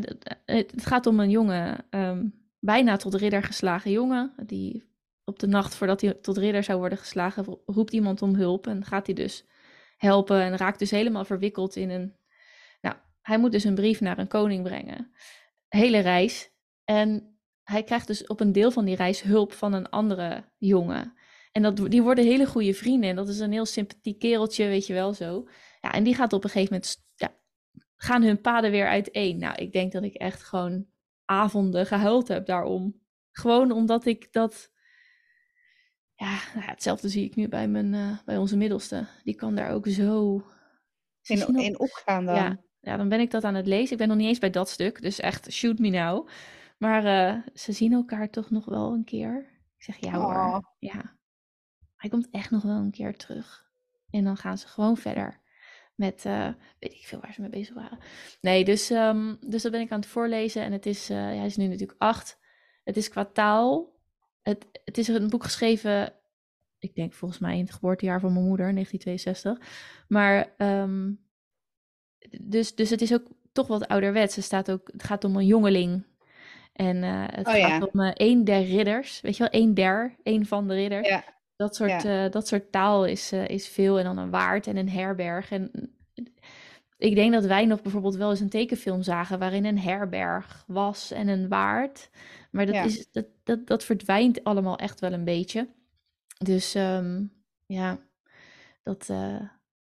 het gaat om een jongen, um, bijna tot ridder geslagen jongen. Die op de nacht voordat hij tot ridder zou worden geslagen, roept iemand om hulp. En gaat hij dus helpen en raakt dus helemaal verwikkeld in een. Hij moet dus een brief naar een koning brengen. Hele reis. En hij krijgt dus op een deel van die reis hulp van een andere jongen. En dat, die worden hele goede vrienden. En dat is een heel sympathiek kereltje, weet je wel zo. Ja, en die gaat op een gegeven moment, ja, gaan hun paden weer uiteen. Nou, ik denk dat ik echt gewoon avonden gehuild heb daarom. Gewoon omdat ik dat, ja, nou ja hetzelfde zie ik nu bij, mijn, uh, bij onze middelste. Die kan daar ook zo... In, in opgaan dan. Ja, ja, dan ben ik dat aan het lezen. Ik ben nog niet eens bij dat stuk, dus echt shoot me now. Maar uh, ze zien elkaar toch nog wel een keer. Ik zeg ja hoor, oh. ja. Hij komt echt nog wel een keer terug. En dan gaan ze gewoon verder met, uh, weet ik veel waar ze mee bezig waren. Nee, dus, um, dus dat ben ik aan het voorlezen. En het is, uh, ja, hij is nu natuurlijk acht. Het is qua taal. Het, het is een boek geschreven, ik denk volgens mij in het geboortejaar van mijn moeder, 1962. Maar, um, dus, dus het is ook toch wat ouderwets. Er staat ook, het gaat om een jongeling. En uh, het oh, gaat ja. om een der ridders. Weet je wel, een der, een van de ridders. Ja. Dat soort, ja. uh, dat soort taal is, is veel. En dan een waard en een herberg. En ik denk dat wij nog bijvoorbeeld wel eens een tekenfilm zagen waarin een herberg was en een waard. Maar dat, is, dat, dat, dat verdwijnt allemaal echt wel een beetje. Dus ehm, ja, dat.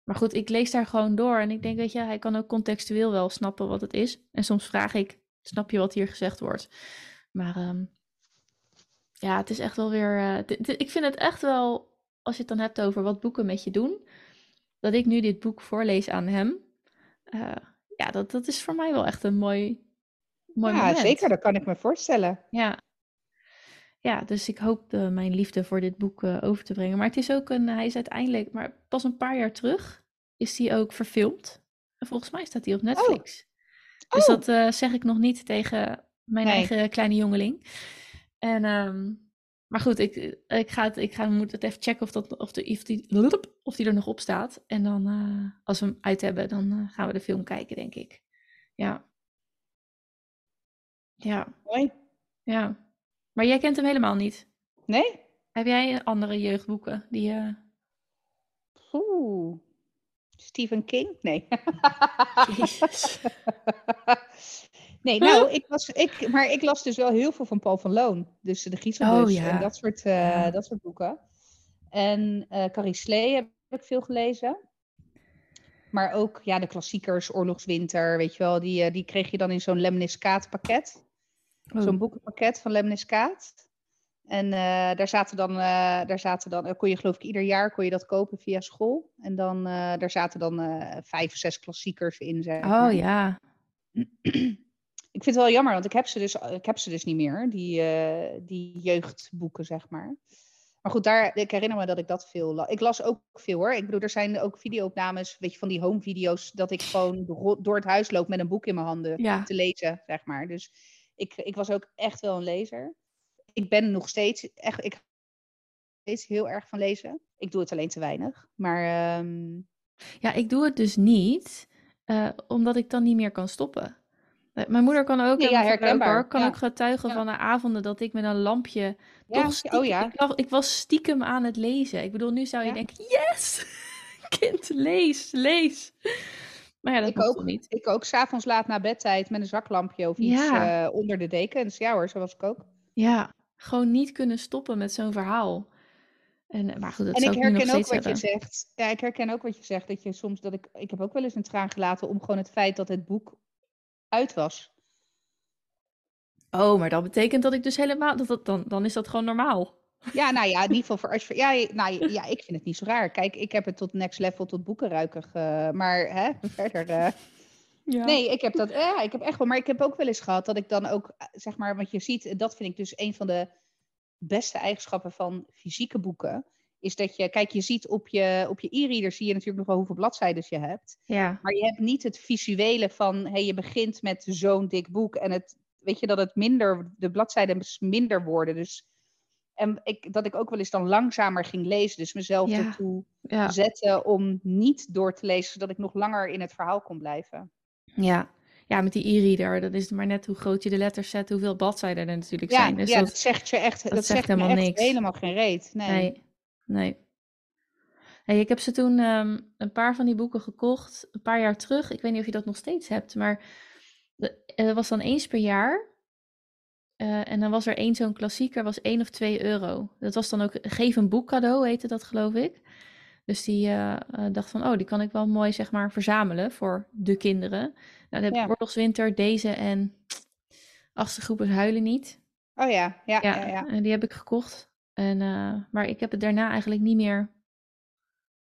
Maar goed, ik lees daar gewoon door en ik denk, weet je, hij kan ook contextueel wel snappen wat het is. En soms vraag ik, snap je wat hier gezegd wordt? Maar ehm, ja, het is echt wel weer. eh, ik vind het echt wel, als je het dan hebt over wat boeken met je doen, dat ik nu dit boek voorlees aan hem. eh, ja, dat, dat is voor mij wel echt een mooi, mooi ja, moment. zeker, dat kan ik me voorstellen. Ja. Ja, dus ik hoop mijn liefde voor dit boek eh, over te brengen. Maar het is ook een, hij is uiteindelijk, maar pas een paar jaar terug is hij ook verfilmd. En volgens mij staat hij op Netflix. Dus Oh. dat eh, zeg ik nog niet tegen mijn Nee. eigen kleine jongeling. En, ehm, maar goed, ik, ik, ga het, ik ga, moet het even checken of, dat, of, de, of, die, of die er nog op staat. En dan, eh, als we hem uit hebben, dan gaan we de film kijken, denk ik. Ja. Ja, Mooi. ja. Maar jij kent hem helemaal niet. Nee? Heb jij andere jeugdboeken die je... Oeh. Stephen King? Nee. Jezus. nee, nou, ik was, ik, maar ik las dus wel heel veel van Paul van Loon. Dus de Griezelbus Oh, ja. en dat soort, eh, Ja. dat soort boeken. En eh Carrie Slee heb ik veel gelezen. Maar ook ja, de klassiekers, Oorlogswinter, weet je wel. Die, eh, die kreeg je dan in zo'n lemniscaat pakket. Oh. Zo'n boekenpakket van Lemniscaat. En eh, daar zaten dan, eh, daar zaten dan, eh, kon je geloof ik ieder jaar kon je dat kopen via school. En dan, daar zaten dan vijf of zes klassiekers in. Zeg maar. Oh ja. Ik vind het wel jammer, want ik heb ze dus, ik heb ze dus niet meer, die, die jeugdboeken, zeg maar. Maar goed, daar, ik herinner me dat ik dat veel las. Ik las ook veel hoor. Ik bedoel, er zijn ook videoopnames, weet je, van die home video's, dat ik gewoon do- door het huis loop met een boek in mijn handen Ja. te lezen, zeg maar. Dus ik, ik was ook echt wel een lezer. Ik ben nog steeds echt, ik steeds heel erg van lezen. Ik doe het alleen te weinig. Maar ehm, Ja, ik doe het dus niet, eh, omdat ik dan niet meer kan stoppen. Eh, Mijn moeder kan ook, Nee, ja, herkenbaar. kan Ja. ook getuigen Ja. van de avonden dat ik met een lampje ja, toch stiekem, oh ja. ik, was, ik was stiekem aan het lezen. Ik bedoel, nu zou je denken, yes! Kind, lees, lees. Maar ja, dat Ik ook. niet. Ik ook s'avonds laat na bedtijd met een zaklampje of iets Ja. eh, onder de dekens. Ja hoor, zo was ik ook. Ja, gewoon niet kunnen stoppen met zo'n verhaal. En, maar goed, dat en zou ik ik nu nog herken ook wat je zegt. Ja, ik herken ook wat je zegt. Dat je soms dat ik. Ik heb ook wel eens een traan gelaten om gewoon het feit dat het boek uit was. Oh, maar dat betekent dat ik dus helemaal... Dat, dat, dan, dan is dat gewoon normaal. Ja, nou ja, in ieder geval voor als je. Ja, nou, ja, ik vind het niet zo raar. Kijk, ik heb het tot next level, tot boekenruiker. ge- maar hè, verder. eh, Ja. Nee, ik heb dat. Ja, ik heb echt wel. Maar ik heb ook wel eens gehad dat ik dan ook, eh, zeg maar, wat je ziet, en dat vind ik dus een van de beste eigenschappen van fysieke boeken. Is dat je, kijk, je ziet op je, op je e-reader zie je natuurlijk nog wel hoeveel bladzijden je hebt. Ja, Maar je hebt niet het visuele van, hey, je begint met zo'n dik boek en het, weet je, dat het minder, de bladzijden minder worden. Dus, en ik, dat ik ook wel eens dan langzamer ging lezen, dus mezelf Ja. ertoe ja, zetten om niet door te lezen, zodat ik nog langer in het verhaal kon blijven. ja. Ja, met die e-reader, dat is maar net hoe groot je de letters zet, hoeveel bladzijden er natuurlijk Ja, zijn. Dus ja dat, dat, zegt je echt, dat, zegt helemaal niks. helemaal geen reet. Nee. Nee, nee. Hey, ik heb ze toen ehm, een paar van die boeken gekocht, een paar jaar terug. Ik weet niet of je dat nog steeds hebt, maar de- er was dan eens per jaar. Eh, en dan was er één zo'n klassieker, was 1 of 2 euro. Dat was dan ook geef een boek cadeau, heette dat geloof ik. Dus die eh, eh, dacht van, oh, die kan ik wel mooi zeg maar verzamelen voor de kinderen. Nou, dan heb ik Ja. Oorlogswinter, deze en achtste groep is Huilen niet. Oh ja, ja, Ja, ja. ja. en die heb ik gekocht. En, maar ik heb het daarna eigenlijk niet meer.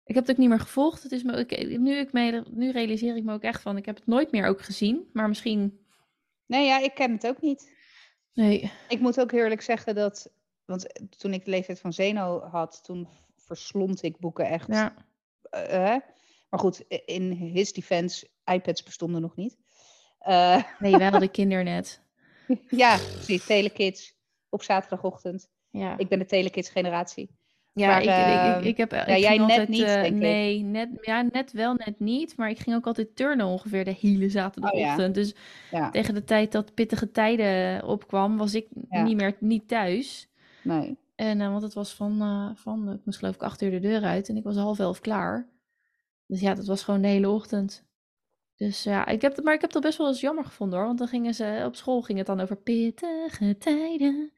Ik heb het ook niet meer gevolgd. Het is me, ik, nu, ik me, nu realiseer ik me ook echt van, ik heb het nooit meer ook gezien. Maar misschien. Nee, ja, ik ken het ook niet. Nee. Ik moet ook eerlijk zeggen dat, want toen ik de leeftijd van Zeno had, toen verslond ik boeken echt. Ja. eh, eh. maar goed, in his defense, iPads bestonden nog niet. Eh, Nee, wij hadden kindernet. ja, precies, telekids op zaterdagochtend. Ja. Ik ben de telekids generatie. Ja, Maar, ik, ik, ehm, ik, ik heb. ik jij ging net altijd, niet, eh, denk ik. Nee, net, ja, net wel, net niet. Maar ik ging ook altijd turnen ongeveer de hele zaterdagochtend. Dus Ja, tegen de tijd dat pittige tijden opkwam, was ik Ja. niet meer niet thuis. nee. En, eh, want het was van, eh, van, ik moest geloof ik acht uur de deur uit en ik was half elf klaar. Dus ja, dat was gewoon de hele ochtend. Dus ja, ik heb, het- maar ik heb dat best wel eens jammer gevonden hoor. Want dan gingen ze op school ging het dan over pittige tijden.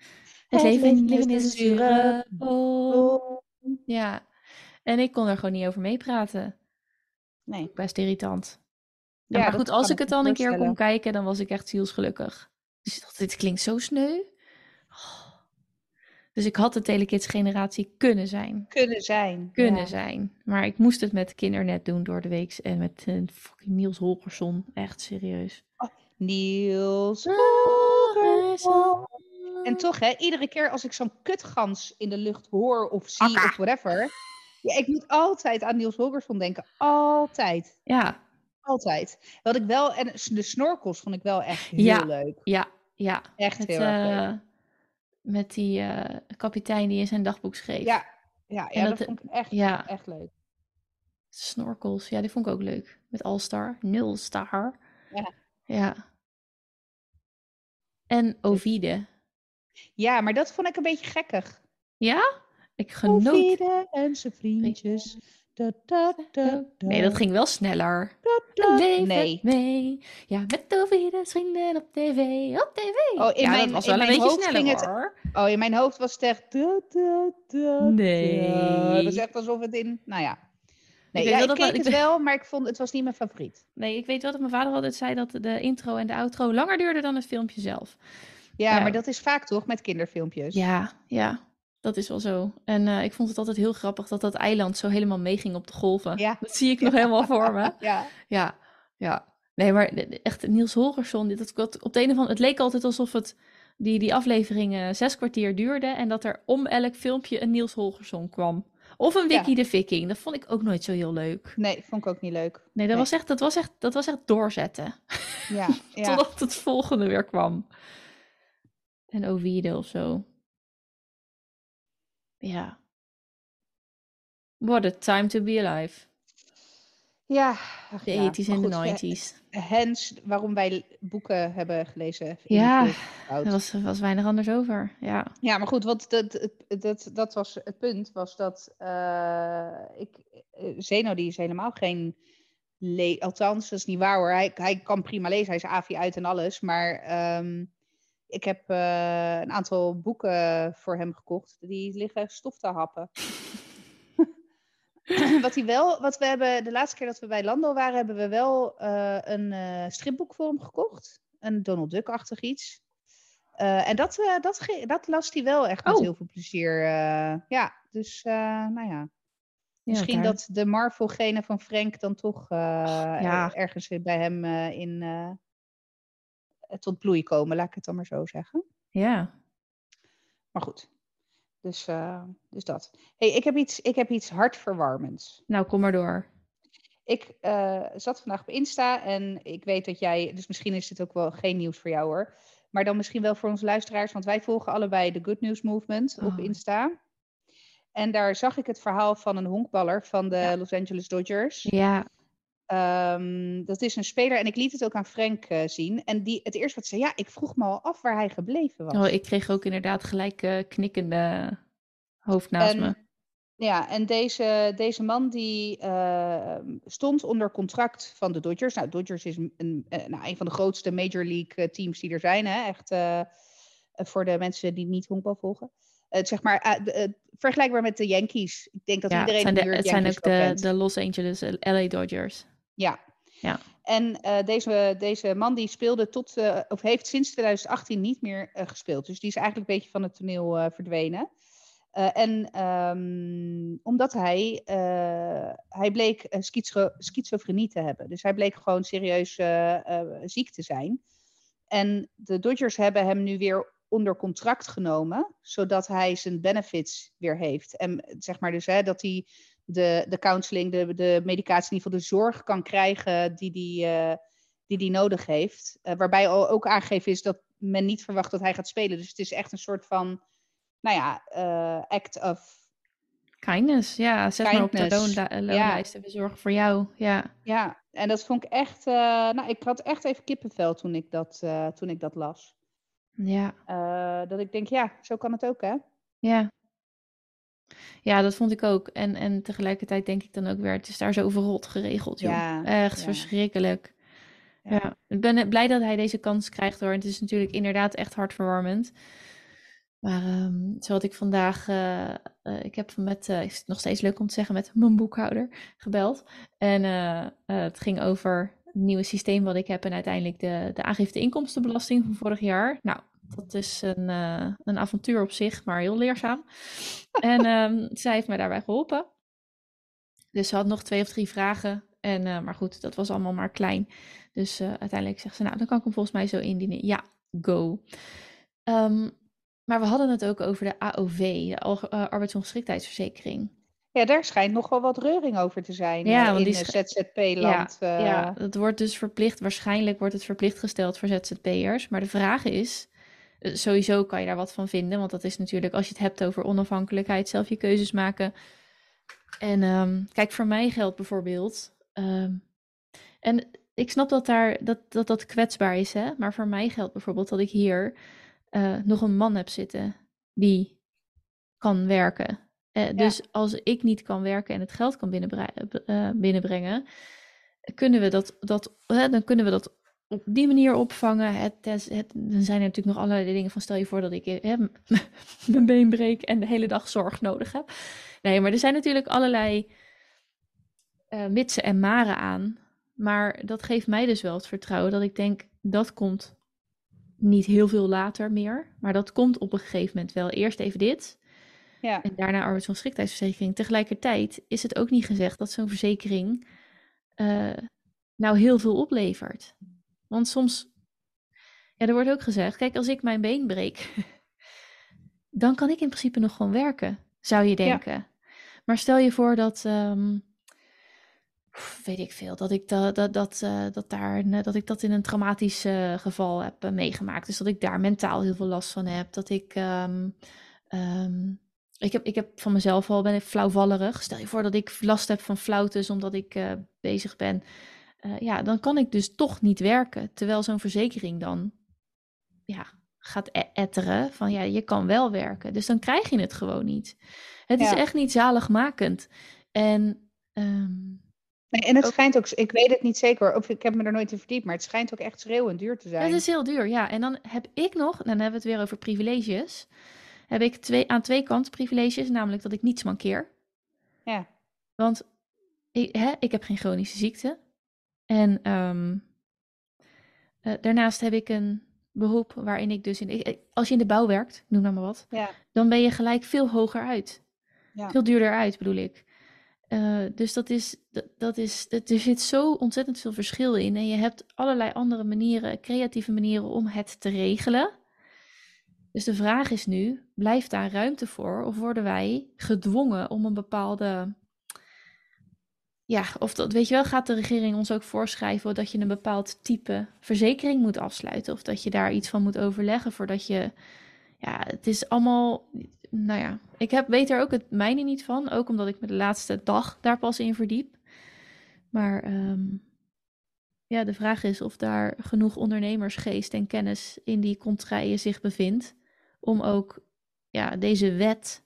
Het, leven, leven is een zure boom. Ja, en ik kon er gewoon niet over meepraten. Nee. Best irritant. Ja, maar goed, als ik het dan een keer kon kijken, dan was ik echt zielsgelukkig. Dus ik dacht, dit klinkt zo sneu. Oh. Dus ik had de Telekids generatie kunnen zijn. Kunnen zijn. Kunnen ja. zijn. Maar ik moest het met kindernet doen door de week. En met eh, fucking Niels Holgersson. Echt serieus. Niels. En toch, hè, iedere keer als ik zo'n kutgans in de lucht hoor of zie Akka. of whatever. Ja, ik moet altijd aan Niels Holgersson denken. Altijd. Ja, Altijd. Wat ik wel, en de snorkels vond ik wel echt heel Ja. leuk. ja, ja. Echt Met, heel erg leuk. eh, met die eh, kapitein die in zijn dagboek schreef. Ja, ja, En dat- dat, vond ik echt, ja. echt leuk. Snorkels, ja, die vond ik ook leuk. Met All-Star, Nul-Star. Ja. Ja. En Ovide. Ja, maar dat vond ik een beetje gekkig. Ja? Ik genoot. Ovide en zijn vriendjes. Da, da, da, da. Nee, dat ging wel sneller. Nee. mee. Ja, met Ovide's vrienden op tv. Op tv. Oh, in ja, mijn- dat was wel een beetje sneller het- hoor. Oh, in mijn hoofd was het echt... Nee. da. Het was echt alsof het in... Nou ja. Nee, ja, ik dat keek het wel, maar ik vond het was niet mijn favoriet. Nee, ik weet wel dat mijn vader altijd zei dat de intro en de outro langer duurden dan het filmpje zelf. Ja, maar dat is vaak toch met kinderfilmpjes? Ja, ja. Dat is wel zo. En eh, ik vond het altijd heel grappig dat dat eiland zo helemaal meeging op de golven. Ja. Dat zie ik nog helemaal voor me. Ja, Ja, ja. Nee, maar echt Niels Holgersson, dat, dat- op de een of andere, het leek altijd alsof het, die, die afleveringen zes kwartier duurde en dat er om elk filmpje een Niels Holgersson kwam. Of een Wiki Ja. de Viking. Dat vond ik ook nooit zo heel leuk. nee, vond ik ook niet leuk. Nee, dat, Nee. Was, echt, dat, was, echt, dat was echt doorzetten. Ja, ja. Totdat het volgende weer kwam. En Ovide of zo. Ja. What a time to be alive. ja. ach De ja, 80s maar en de goed, eh, 90s. Hens, waarom wij boeken hebben gelezen. Ja. Er was, was weinig anders over. Ja. Ja, maar goed, want dat, dat, dat, was het punt, was dat eh, ik, eh, Zeno die is helemaal geen, le althans, dat is niet waar hoor, hij, hij kan prima lezen, hij is AVI uit en alles, maar ehm, ik heb eh, een aantal boeken voor hem gekocht, die liggen stof te happen. wat hij wel, wat we hebben, de laatste keer dat we bij Lando waren, hebben we wel eh, een eh, stripboek voor hem gekocht, een Donald Duck-achtig iets. En dat, dat, dat las hij wel echt met Oh. heel veel plezier. ja, dus nou ja. Misschien dat de Marvel-genen van Frank dan toch ja. ergens bij hem in tot bloei komen, laat ik het dan maar zo zeggen. Ja. Maar goed, dus, eh, dus dat. hey, ik, heb iets, ik heb iets hartverwarmends. Nou, kom maar door. Ik eh, zat vandaag op Insta en ik weet dat jij, dus misschien is dit ook wel geen nieuws voor jou hoor, maar dan misschien wel voor onze luisteraars, want wij volgen allebei de Good News Movement op Oh. Insta. En daar zag ik het verhaal van een honkballer van de Ja. Los Angeles Dodgers. Ja. Ehm, dat is een speler en ik liet het ook aan Frank eh, zien. En die, het eerste wat ze zei, ja, ik vroeg me al af waar hij gebleven was. Oh, ik kreeg ook inderdaad gelijk eh, knikkende hoofd naast En- me. Ja, en deze, deze man die eh, stond onder contract van de Dodgers. Nou, Dodgers is een, een, eh, nou, een van de grootste Major League teams die er zijn. Hè? Echt voor de mensen die niet honkbal volgen. Het zeg maar vergelijkbaar met de Yankees. Ik denk dat Ja, het iedereen zijn, de, het zijn ook de, de Los Angeles LA Dodgers. Ja. Ja. En eh, deze, deze man die speelde tot, eh, of heeft sinds 2018 niet meer eh, gespeeld. Dus die is eigenlijk een beetje van het toneel verdwenen. En ehm, omdat hij, hij bleek schizo- schizofrenie te hebben. Dus hij bleek gewoon serieus ziek te zijn. En de Dodgers hebben hem nu weer onder contract genomen, zodat hij zijn benefits weer heeft. En zeg maar dus hè, dat hij de, de counseling, de, de medicatie, in ieder geval de zorg kan krijgen die die, eh, die, die nodig heeft. Eh, waarbij ook aangegeven is dat men niet verwacht dat hij gaat spelen. Dus het is echt een soort van, nou ja, eh, act of Kindness, ja. Zet maar op de ja. loonlijst en we zorgen voor jou. Ja. Ja, en dat vond ik echt. nou, ik had echt even kippenvel toen ik dat, toen ik dat las. Ja. Dat ik denk, ja, zo kan het ook, hè? Ja. Ja, dat vond ik ook. En, en tegelijkertijd denk ik dan ook weer, het is daar zo verrot geregeld, joh. Ja, Echt ja. verschrikkelijk. Ja. ik ben blij dat hij deze kans krijgt hoor. Het is natuurlijk inderdaad echt hartverwarmend. Maar um, zo had ik vandaag, uh, uh, ik heb met, uh, is het nog steeds leuk om te zeggen, met mijn boekhouder gebeld. En het ging over het nieuwe systeem wat ik heb en uiteindelijk de, de aangifte inkomstenbelasting van vorig jaar. Nou, dat is een, een avontuur op zich, maar heel leerzaam. en um, zij heeft mij daarbij geholpen. Dus ze had nog twee of drie vragen. En, maar goed, dat was allemaal maar klein. Dus uiteindelijk zegt ze, nou, dan kan ik hem volgens mij zo indienen. Ja, go. Um, maar we hadden het ook over de AOV, de uh, arbeidsongeschiktheidsverzekering. Ja, daar schijnt nog wel wat reuring over te zijn ja, uh, in ZZP-land. Ja, ja, het wordt dus verplicht, waarschijnlijk wordt het verplicht gesteld voor ZZP'ers. Maar de vraag is, sowieso kan je daar wat van vinden, want dat is natuurlijk, als je het hebt over onafhankelijkheid, zelf je keuzes maken. En um, kijk, voor mij geldt bijvoorbeeld, um, en ik snap dat, daar, dat, dat dat kwetsbaar is, hè? maar voor mij geldt bijvoorbeeld dat ik hier uh, nog een man heb zitten die kan werken. Uh, dus als ik niet kan werken en het geld kan uh, binnenbrengen, kunnen we dat, dat, dan kunnen we dat op die manier opvangen. Het, het, het, dan zijn er natuurlijk nog allerlei dingen van stel je voor dat ik mijn been breek en de hele dag zorg nodig heb. Nee, maar er zijn natuurlijk allerlei mitsen en maren aan. Maar dat geeft mij dus wel het vertrouwen dat ik denk, dat komt niet heel veel later meer. Maar dat komt op een gegeven moment wel. Eerst even dit. Ja. En daarna arbeidsongeschiktheidsverzekering. Tegelijkertijd is het ook niet gezegd dat zo'n verzekering uh, nou heel veel oplevert. Want soms, ja, er wordt ook gezegd, kijk, als ik mijn been breek, dan kan ik in principe nog gewoon werken, zou je denken. Ja. Maar stel je voor dat, um, weet ik veel, dat ik, dat, dat, dat, uh, dat, daar, dat ik dat in een traumatisch uh, geval heb uh, meegemaakt. Dus dat ik daar mentaal heel veel last van heb. Dat ik, um, um, ik, heb, ik heb van mezelf al, ben ik flauwvallerig. Stel je voor dat ik last heb van flauwtes omdat ik bezig ben. Ja, dan kan ik dus toch niet werken. Terwijl zo'n verzekering dan ja, gaat e-, etteren van ja, je kan wel werken. Dus dan krijg je het gewoon niet. Het ja. is echt niet zaligmakend. En... Um, Nee, en het schijnt ook, ik weet het niet zeker, of ik heb me er nooit in verdiept, maar het schijnt ook echt schreeuwend duur te zijn. Het is heel duur, ja. En dan heb ik nog, dan hebben we het weer over privileges, heb ik twee, aan twee kanten privileges, namelijk dat ik niets mankeer. Ja. Want ik, hè, ik heb geen chronische ziekte. En um, uh, daarnaast heb ik een beroep waarin ik dus in, als je in de bouw werkt, noem nou maar wat, ja. dan ben je gelijk veel hoger uit. Ja. Veel duurder uit, bedoel ik. Uh, dus dat is, dat, dat is, dat, er zit zo ontzettend veel verschil in. En je hebt allerlei andere manieren, creatieve manieren om het te regelen. Dus de vraag is nu, blijft daar ruimte voor? Of worden wij gedwongen om een bepaalde... Ja, of dat, weet je wel, gaat de regering ons ook voorschrijven dat je een bepaald type verzekering moet afsluiten? Of dat je daar iets van moet overleggen voordat je... Ja, het is allemaal nou ja, ik heb, weet er ook het mijne niet van. Ook omdat ik me de laatste dag daar pas in verdiep. Maar um, ja, de vraag is of daar genoeg ondernemersgeest en kennis in die contraien zich bevindt. Om ook ja, deze wet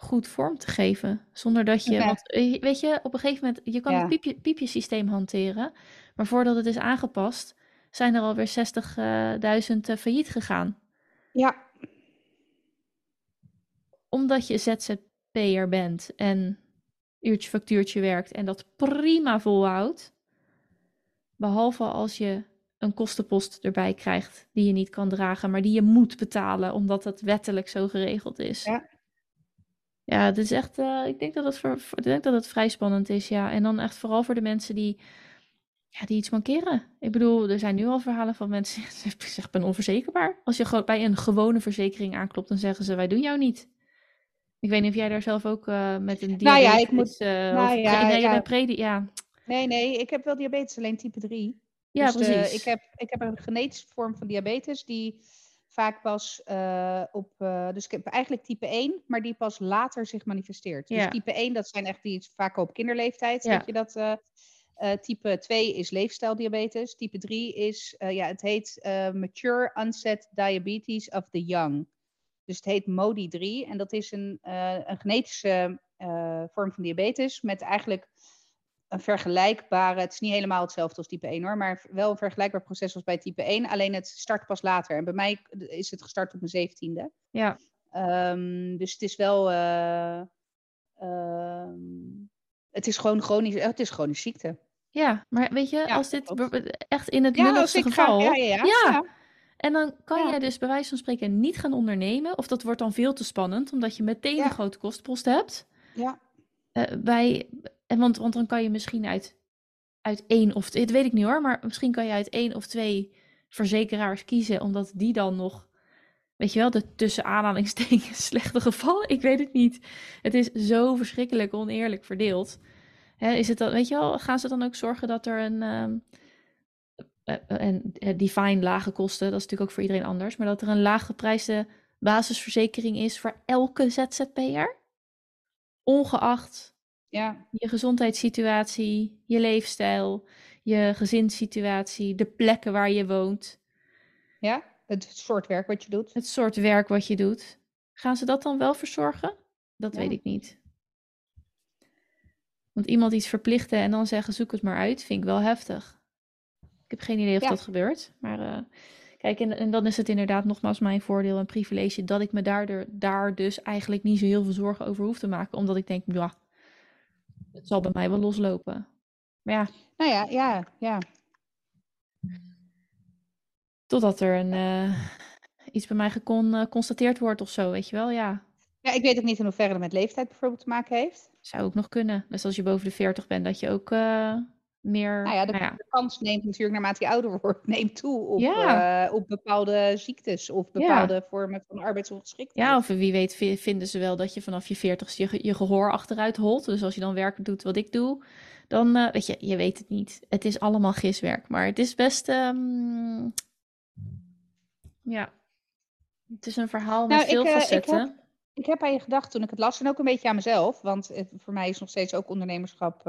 goed vorm te geven. Zonder dat je. Want eh, weet je, op een gegeven moment. Je kan ja. het piepje, piepjesysteem hanteren. Maar voordat het is aangepast. zijn er alweer 60.000 uh, failliet gegaan. Ja, omdat je ZZP'er bent en uurtje factuurtje werkt en dat prima volhoudt, behalve als je een kostenpost erbij krijgt die je niet kan dragen, maar die je moet betalen omdat het wettelijk zo geregeld is. Ja. Ja, het is echt, uh, ik, denk dat het voor, ik denk dat het vrij spannend is, ja. En dan echt vooral voor de mensen die, ja, die iets mankeren. Ik bedoel, er zijn nu al verhalen van mensen die zeggen, ik ben onverzekerbaar. Als je bij een gewone verzekering aanklopt, dan zeggen ze, wij doen jou niet. Ik weet niet of jij daar zelf ook uh, met een diabetes... Nou ja, ik moet... Uh, nou of, ja, nee, ja. Pre, ja. Nee, nee, ik heb wel diabetes, alleen type 3. Ja, dus precies. Ik, heb, ik heb een genetische vorm van diabetes die vaak pas uh, op... dus ik heb eigenlijk type 1, maar die pas later zich manifesteert. Dus type 1, dat zijn echt die vaak op kinderleeftijd. Ja. Je dat... type 2 is leefstijldiabetes. Type 3 is, ja, het heet Mature Onset Diabetes of the Young. Dus het heet MODI-3 en dat is een, een genetische vorm van diabetes met eigenlijk een vergelijkbare, het is niet helemaal hetzelfde als type 1 hoor, maar wel een vergelijkbaar proces als bij type 1, alleen het start pas later. En bij mij is het gestart op mijn 17e. Ja. Um, dus het is wel, uh, het is gewoon chronisch, het is chronische ziekte. Ja, maar weet je, ja, als dit echt in het ja, geval... Ga, ja, ja, ja, En dan kan ja. je dus bij wijze van spreken niet gaan ondernemen. Of dat wordt dan veel te spannend, omdat je meteen een grote kostenpost hebt. Ja. Uh, bij, en want, want dan kan je misschien uit, uit één of... Het weet ik niet hoor, maar misschien kan je uit één of twee verzekeraars kiezen. Omdat die dan nog... Weet je wel, de tussen aanhalingstekens slechte gevallen. Ik weet het niet. Het is zo verschrikkelijk oneerlijk verdeeld. Is het dan, weet je wel, gaan ze dan ook zorgen dat er een, um, een, define lage kosten, dat is natuurlijk ook voor iedereen anders, maar dat er een laaggeprijsde basisverzekering is voor elke ZZP'er? Ongeacht ja. je gezondheidssituatie, je leefstijl, je gezinssituatie, de plekken waar je woont. Ja, het soort werk wat je doet. Het soort werk wat je doet. Gaan ze dat dan wel verzorgen? Dat weet ik niet. Want iemand iets verplichten en dan zeggen zoek het maar uit, vind ik wel heftig. Ik heb geen idee of dat gebeurt. Maar uh, kijk, en, en, dan is het inderdaad nogmaals mijn voordeel en privilege dat ik me daardoor, daar dus eigenlijk niet zo heel veel zorgen over hoef te maken. Omdat ik denk, ja, het zal bij mij wel loslopen. Maar ja. Nou ja, ja, ja. Totdat er een, uh, iets bij mij geconstateerd uh, wordt of zo, weet je wel, ja. Ja, ik weet ook niet in hoeverre het met leeftijd bijvoorbeeld te maken heeft. Zou ook nog kunnen. Dus als je boven de 40 bent, dat je ook uh, meer. Nou ja, de, nou ja. de, kans neemt natuurlijk naarmate je ouder wordt, neemt toe op, ja. uh, op bepaalde ziektes of bepaalde vormen van arbeidsongeschiktheid. Ja, of wie weet vinden ze wel dat je vanaf je 40 je, je gehoor achteruit holt. Dus als je dan werk doet wat ik doe, dan uh, weet je, je weet het niet. Het is allemaal giswerk, maar het is best. Um, ja, het is een verhaal met nou, veel ik, facetten. Ik heb ik heb aan je gedacht toen ik het las en ook een beetje aan mezelf. Want voor mij is nog steeds ook ondernemerschap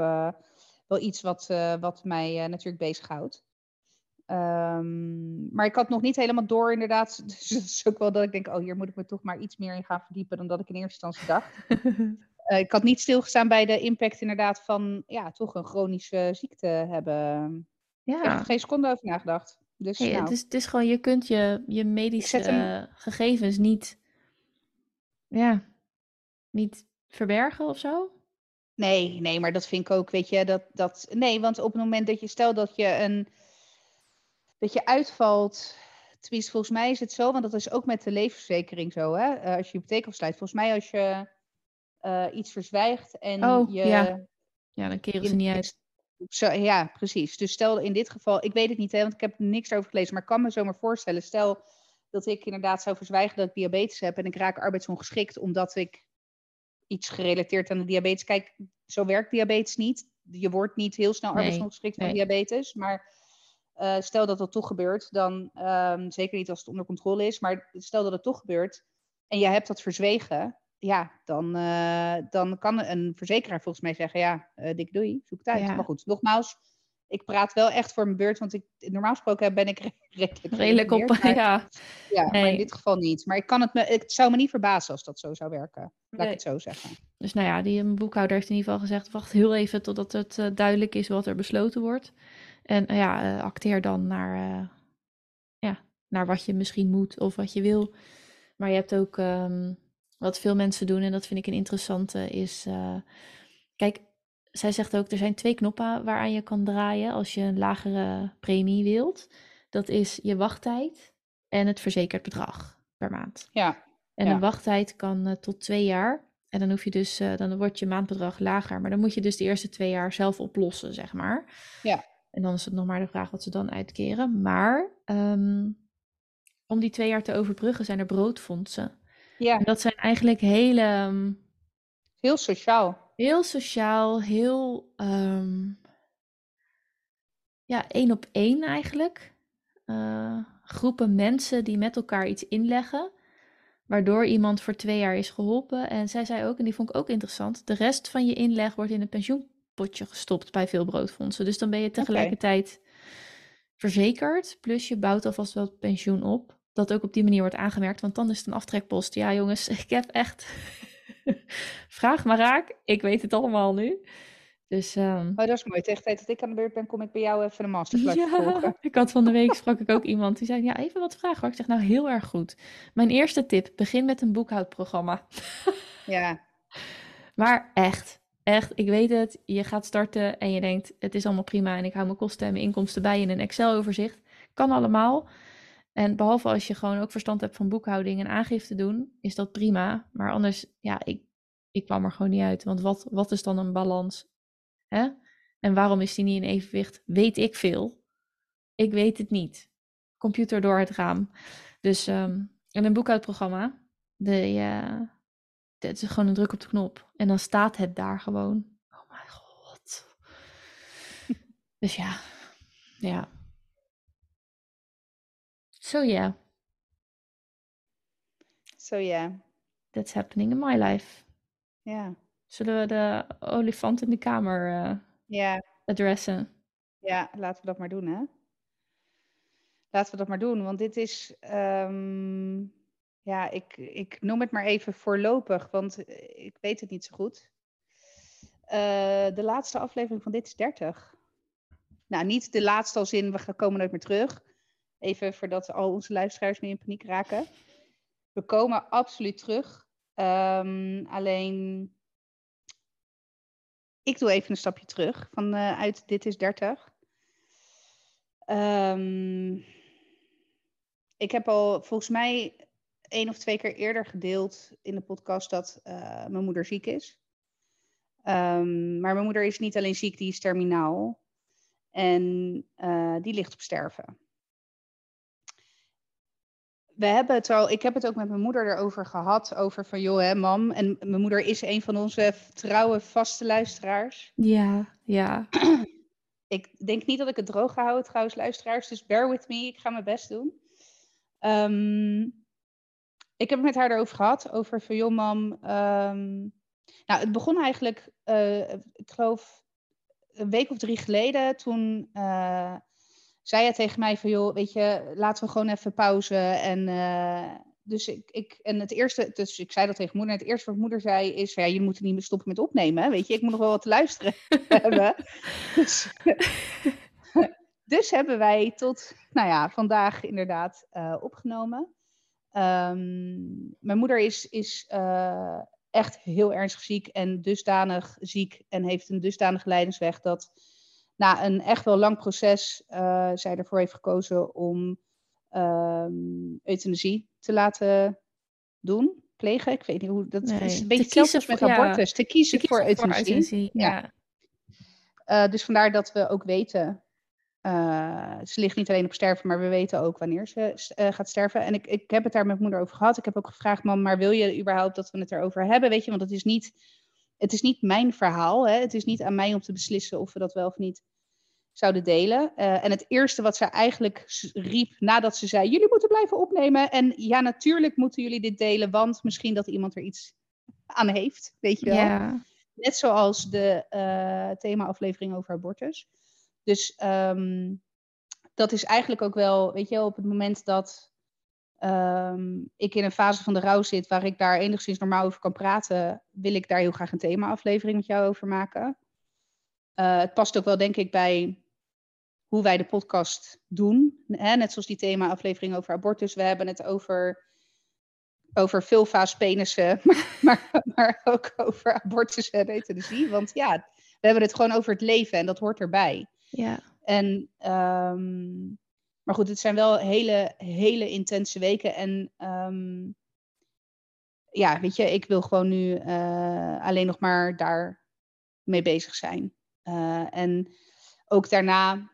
wel iets wat, uh, wat mij uh, natuurlijk bezighoudt. Um, maar ik had nog niet helemaal door inderdaad. Dus het is ook wel dat ik denk, oh hier moet ik me toch maar iets meer in gaan verdiepen dan dat ik in eerste instantie dacht. ik had niet stilgestaan bij de impact inderdaad van ja, toch een chronische ziekte hebben. Ja. Ik heb er geen seconde over nagedacht. Dus, hey, nou. het, is, het is gewoon, je kunt je, je medische gegevens niet ja, niet verbergen of zo? Nee, nee, maar dat vind ik ook, weet je, dat, dat, nee, want op het moment dat je, stel dat je een, dat je uitvalt, tenminste volgens mij is het zo, want dat is ook met de levensverzekering zo, hè, uh, als je hypotheek afsluit. Volgens mij als je uh, iets verzwijgt en oh, je... Ja. ja, dan keren ze niet uit. Zo, ja, precies. Dus stel in dit geval, ik weet het niet, hè, want ik heb er niks over gelezen, maar ik kan me zomaar voorstellen, stel dat ik inderdaad zou verzwijgen dat ik diabetes heb en ik raak arbeidsongeschikt omdat ik iets gerelateerd aan de diabetes. Kijk, zo werkt diabetes niet. Je wordt niet heel snel arbeidsongeschikt nee, van diabetes, maar uh, stel dat dat toch gebeurt, dan um, zeker niet als het onder controle is, maar stel dat het toch gebeurt en je hebt dat verzwegen, ja, dan, uh, dan kan een verzekeraar volgens mij zeggen, ja, uh, dik doei, zoek het uit. Ja. Maar goed, nogmaals, ik praat wel echt voor mijn beurt, want ik, normaal gesproken ben ik redelijk, redelijk op. Maar, ja, ja nee. maar in dit geval niet. Maar ik kan het, me, het zou me niet verbazen als dat zo zou werken. Laat nee. ik het zo zeggen. Dus nou ja, die boekhouder heeft in ieder geval gezegd: wacht heel even totdat het uh, duidelijk is wat er besloten wordt. En uh, ja, uh, acteer dan naar, ja, naar wat je misschien moet of wat je wil. Maar je hebt ook um, wat veel mensen doen, en dat vind ik een interessante, is. kijk, zij zegt ook, er zijn twee knoppen waaraan je kan draaien als je een lagere premie wilt. Dat is je wachttijd en het verzekerd bedrag per maand. Ja. En ja. een wachttijd kan uh, tot twee jaar. En dan hoef je dus, uh, dan wordt je maandbedrag lager. Maar dan moet je dus de eerste twee jaar zelf oplossen, zeg maar. Ja. En dan is het nog maar de vraag wat ze dan uitkeren. Maar um, om die twee jaar te overbruggen zijn er broodfondsen. Ja. En dat zijn eigenlijk hele... Um, Heel sociaal. Heel sociaal, heel um, ja, één op één eigenlijk. Uh, groepen mensen die met elkaar iets inleggen, waardoor iemand voor twee jaar is geholpen. En zij zei ook, en die vond ik ook interessant, de rest van je inleg wordt in een pensioenpotje gestopt bij veel broodfondsen. Dus dan ben je tegelijkertijd okay. verzekerd, plus je bouwt alvast wel het pensioen op. Dat ook op die manier wordt aangemerkt, want dan is het een aftrekpost. Ja jongens, ik heb echt Vraag maar raak. Ik weet het allemaal nu. Dus, um... Oh, dat is mooi. Tegen de tijd dat ik aan de beurt ben, kom ik bij jou even een masterclass ja, volgen. Ik had van de week sprak ik ook iemand die zei: Ja, even wat vragen hoor. Ik zeg nou heel erg goed. Mijn eerste tip: begin met een boekhoudprogramma. Ja. maar echt, echt, ik weet het. Je gaat starten en je denkt: Het is allemaal prima en ik hou mijn kosten en mijn inkomsten bij in een Excel-overzicht. Kan allemaal. En behalve als je gewoon ook verstand hebt van boekhouding en aangifte doen, is dat prima. Maar anders, ja, ik, ik kwam er gewoon niet uit. Want wat, wat is dan een balans? Hè? En waarom is die niet in evenwicht? Weet ik veel. Ik weet het niet. Computer door het raam. Dus um, in een boekhoudprogramma, de, uh, het is gewoon een druk op de knop. En dan staat het daar gewoon. Oh mijn god. dus ja, ja. So yeah. So yeah. That's happening in my life. Ja. Zullen we de olifant in de kamer uh, ja. adressen? Ja, laten we dat maar doen, hè? Laten we dat maar doen, want dit is, um, ja, ik, ik noem het maar even voorlopig, want ik weet het niet zo goed. Uh, de laatste aflevering van Dit is 30. Nou, niet de laatste als in we komen nooit meer terug. Even voordat al onze luisteraars meer in paniek raken. We komen absoluut terug. Um, alleen, ik doe even een stapje terug vanuit uh, Dit is 30. Um, ik heb al volgens mij één of twee keer eerder gedeeld in de podcast dat uh, mijn moeder ziek is. Um, maar mijn moeder is niet alleen ziek, die is terminaal. En uh, die ligt op sterven we hebben het al, ik heb het ook met mijn moeder erover gehad, over van joh hè, mam. En mijn moeder is een van onze trouwe vaste luisteraars. Ja, ja. ik denk niet dat ik het droog ga houden trouwens, luisteraars. Dus bear with me, ik ga mijn best doen. Um, ik heb het met haar erover gehad, over van joh mam. Um, nou, het begon eigenlijk, uh, ik geloof, een week of drie geleden. Toen... Uh, zei hij tegen mij van, joh, weet je, laten we gewoon even pauze. En, uh, dus ik, ik, en het eerste, dus ik zei dat tegen moeder. Het eerste wat moeder zei is, ja, je moet er niet meer stoppen met opnemen. Weet je, ik moet nog wel wat te luisteren hebben. Dus, dus, hebben wij tot, nou ja, vandaag inderdaad uh, opgenomen. Um, mijn moeder is, is uh, echt heel ernstig ziek en dusdanig ziek en heeft een dusdanig lijdensweg dat na een echt wel lang proces uh, zij ervoor heeft gekozen om um, euthanasie te laten doen, plegen. Ik weet niet hoe dat nee, is. Een beetje hetzelfde met abortus. te, kiezen te kiezen voor euthanasie. Voor euthanasie ja. ja. Uh, dus vandaar dat we ook weten. Uh, ze ligt niet alleen op sterven, maar we weten ook wanneer ze gaat sterven. En ik, ik heb het daar met mijn moeder over gehad. Ik heb ook gevraagd, mam, maar wil je überhaupt dat we het erover hebben? Weet je, want het is niet het is niet mijn verhaal. Hè? Het is niet aan mij om te beslissen of we dat wel of niet zouden delen. Uh, en het eerste wat ze eigenlijk riep nadat ze zei: Jullie moeten blijven opnemen. En ja, natuurlijk moeten jullie dit delen, want misschien dat iemand er iets aan heeft. Weet je wel. Ja. Net zoals de uh, thema-aflevering over abortus. Dus um, dat is eigenlijk ook wel, weet je op het moment dat um, ik in een fase van de rouw zit waar ik daar enigszins normaal over kan praten, wil ik daar heel graag een thema-aflevering met jou over maken. Uh, het past ook wel, denk ik, bij hoe wij de podcast doen. Hè? Net zoals die thema-aflevering over abortus. We hebben het over, over vulva's, penissen, maar, maar, maar ook over abortus en euthanasie. Want ja, we hebben het gewoon over het leven en dat hoort erbij. Ja. En um, maar goed, het zijn wel hele, hele intense weken. En um, ja, weet je, ik wil gewoon nu uh, alleen nog maar daar mee bezig zijn. Uh, en ook daarna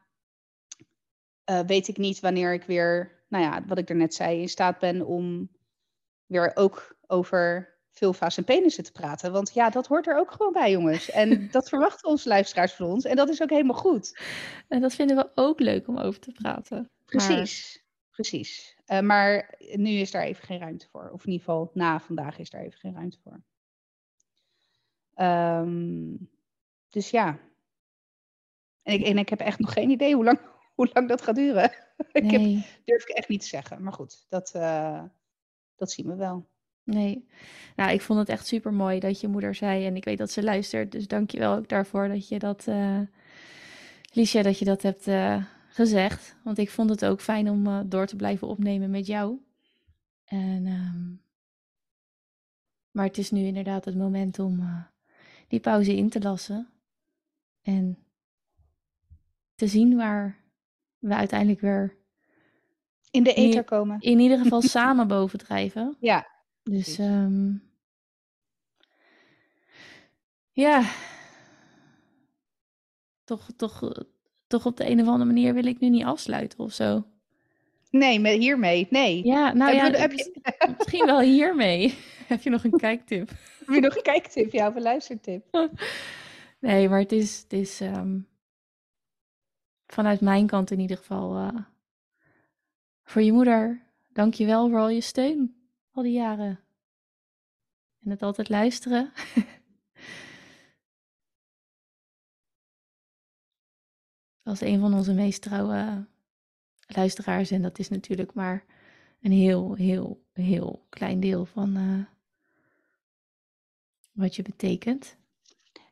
uh, weet ik niet wanneer ik weer, nou ja, wat ik er net zei, in staat ben om weer ook over vulva's en penissen te praten. Want ja, dat hoort er ook gewoon bij, jongens. En dat verwachten onze luisteraars van ons. En dat is ook helemaal goed. En dat vinden we ook leuk om over te praten. Precies, precies. Uh, maar nu is daar even geen ruimte voor. Of in ieder geval na vandaag is daar even geen ruimte voor. Um, dus ja. En ik, en ik heb echt nog geen idee hoe lang, hoe lang dat gaat duren. Nee. ik heb, durf ik echt niet te zeggen. Maar goed, dat, uh, dat zien we wel. Nee. Nou, ik vond het echt super mooi dat je moeder zei. En ik weet dat ze luistert. Dus dank je wel ook daarvoor dat je dat, uh, Liesja, dat je dat hebt uh, gezegd. Want ik vond het ook fijn om uh, door te blijven opnemen met jou. En, um, maar het is nu inderdaad het moment om die pauze in te lassen. En te zien waar we uiteindelijk weer in de ether komen. In ieder geval samen bovendrijven. Ja. Dus um, ja, toch, toch, toch op de een of andere manier wil ik nu niet afsluiten of zo. Nee, met hiermee, nee. Ja, nou heb ja, je, heb je... misschien wel hiermee. heb je nog een kijktip? heb je nog een kijktip? Ja, of een luistertip? nee, maar het is, het is um, vanuit mijn kant in ieder geval uh, voor je moeder. Dank je wel voor al je steun al die jaren. En het altijd luisteren. Als een van onze meest trouwe luisteraars. En dat is natuurlijk maar een heel, heel, heel klein deel van uh, wat je betekent.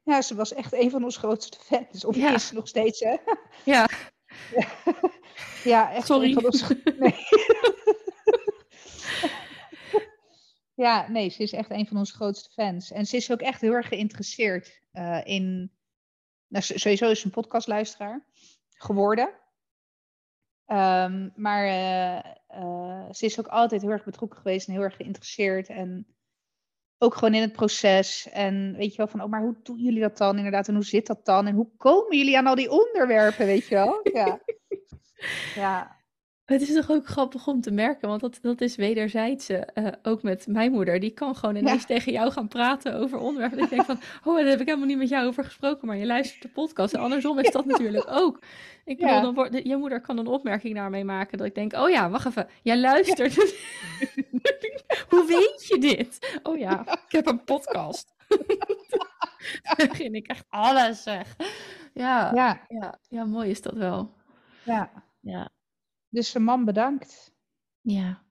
Ja, ze was echt een van onze grootste fans. Of ja. is nog steeds, hè? Ja. ja, echt Sorry. een van onze... Nee. Ja, nee, ze is echt een van onze grootste fans. En ze is ook echt heel erg geïnteresseerd uh, in. Nou, sowieso is ze een podcastluisteraar geworden. Um, maar uh, uh, ze is ook altijd heel erg betrokken geweest en heel erg geïnteresseerd. En ook gewoon in het proces. En weet je wel, van, oh, maar hoe doen jullie dat dan inderdaad? En hoe zit dat dan? En hoe komen jullie aan al die onderwerpen, weet je wel? Ja. ja. Het is toch ook grappig om te merken, want dat, dat is wederzijds. Uh, ook met mijn moeder. Die kan gewoon ineens ja. tegen jou gaan praten over onderwerpen. Ik denk van, oh, daar heb ik helemaal niet met jou over gesproken, maar je luistert de podcast. En andersom is dat natuurlijk ook. Ik bedoel, ja. dan wordt, je moeder kan een opmerking daarmee maken dat ik denk, oh ja, wacht even, jij luistert. Hoe weet je dit? Oh ja, ik heb een podcast. dan begin ik echt alles zeg. Ja, ja. Ja, ja, mooi is dat wel. Ja. Ja. Dus zijn man bedankt. Ja,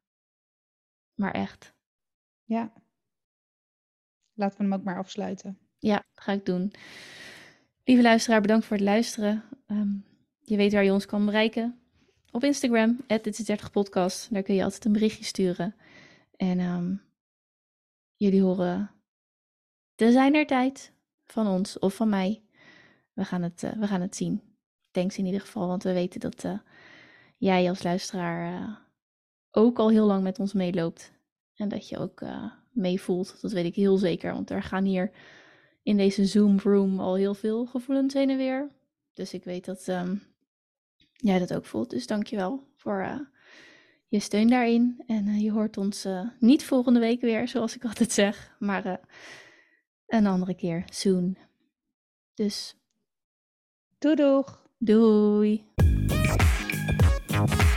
maar echt. Ja. Laten we hem ook maar afsluiten. Ja, ga ik doen. Lieve luisteraar, bedankt voor het luisteren. Um, je weet waar je ons kan bereiken. Op Instagram, dit is 30 podcast. Daar kun je altijd een berichtje sturen. En um, jullie horen de zijnertijd van ons of van mij. We gaan het, uh, we gaan het zien. Thanks in ieder geval, want we weten dat... Uh, jij als luisteraar uh, ook al heel lang met ons meeloopt. En dat je ook uh, meevoelt. Dat weet ik heel zeker. Want er gaan hier in deze Zoom room al heel veel gevoelens heen en weer. Dus ik weet dat um, jij dat ook voelt. Dus dankjewel voor uh, je steun daarin. En je hoort ons niet volgende week weer, zoals ik altijd zeg. Maar een andere keer, soon. Dus. Doei doeg. Doei. Thank you.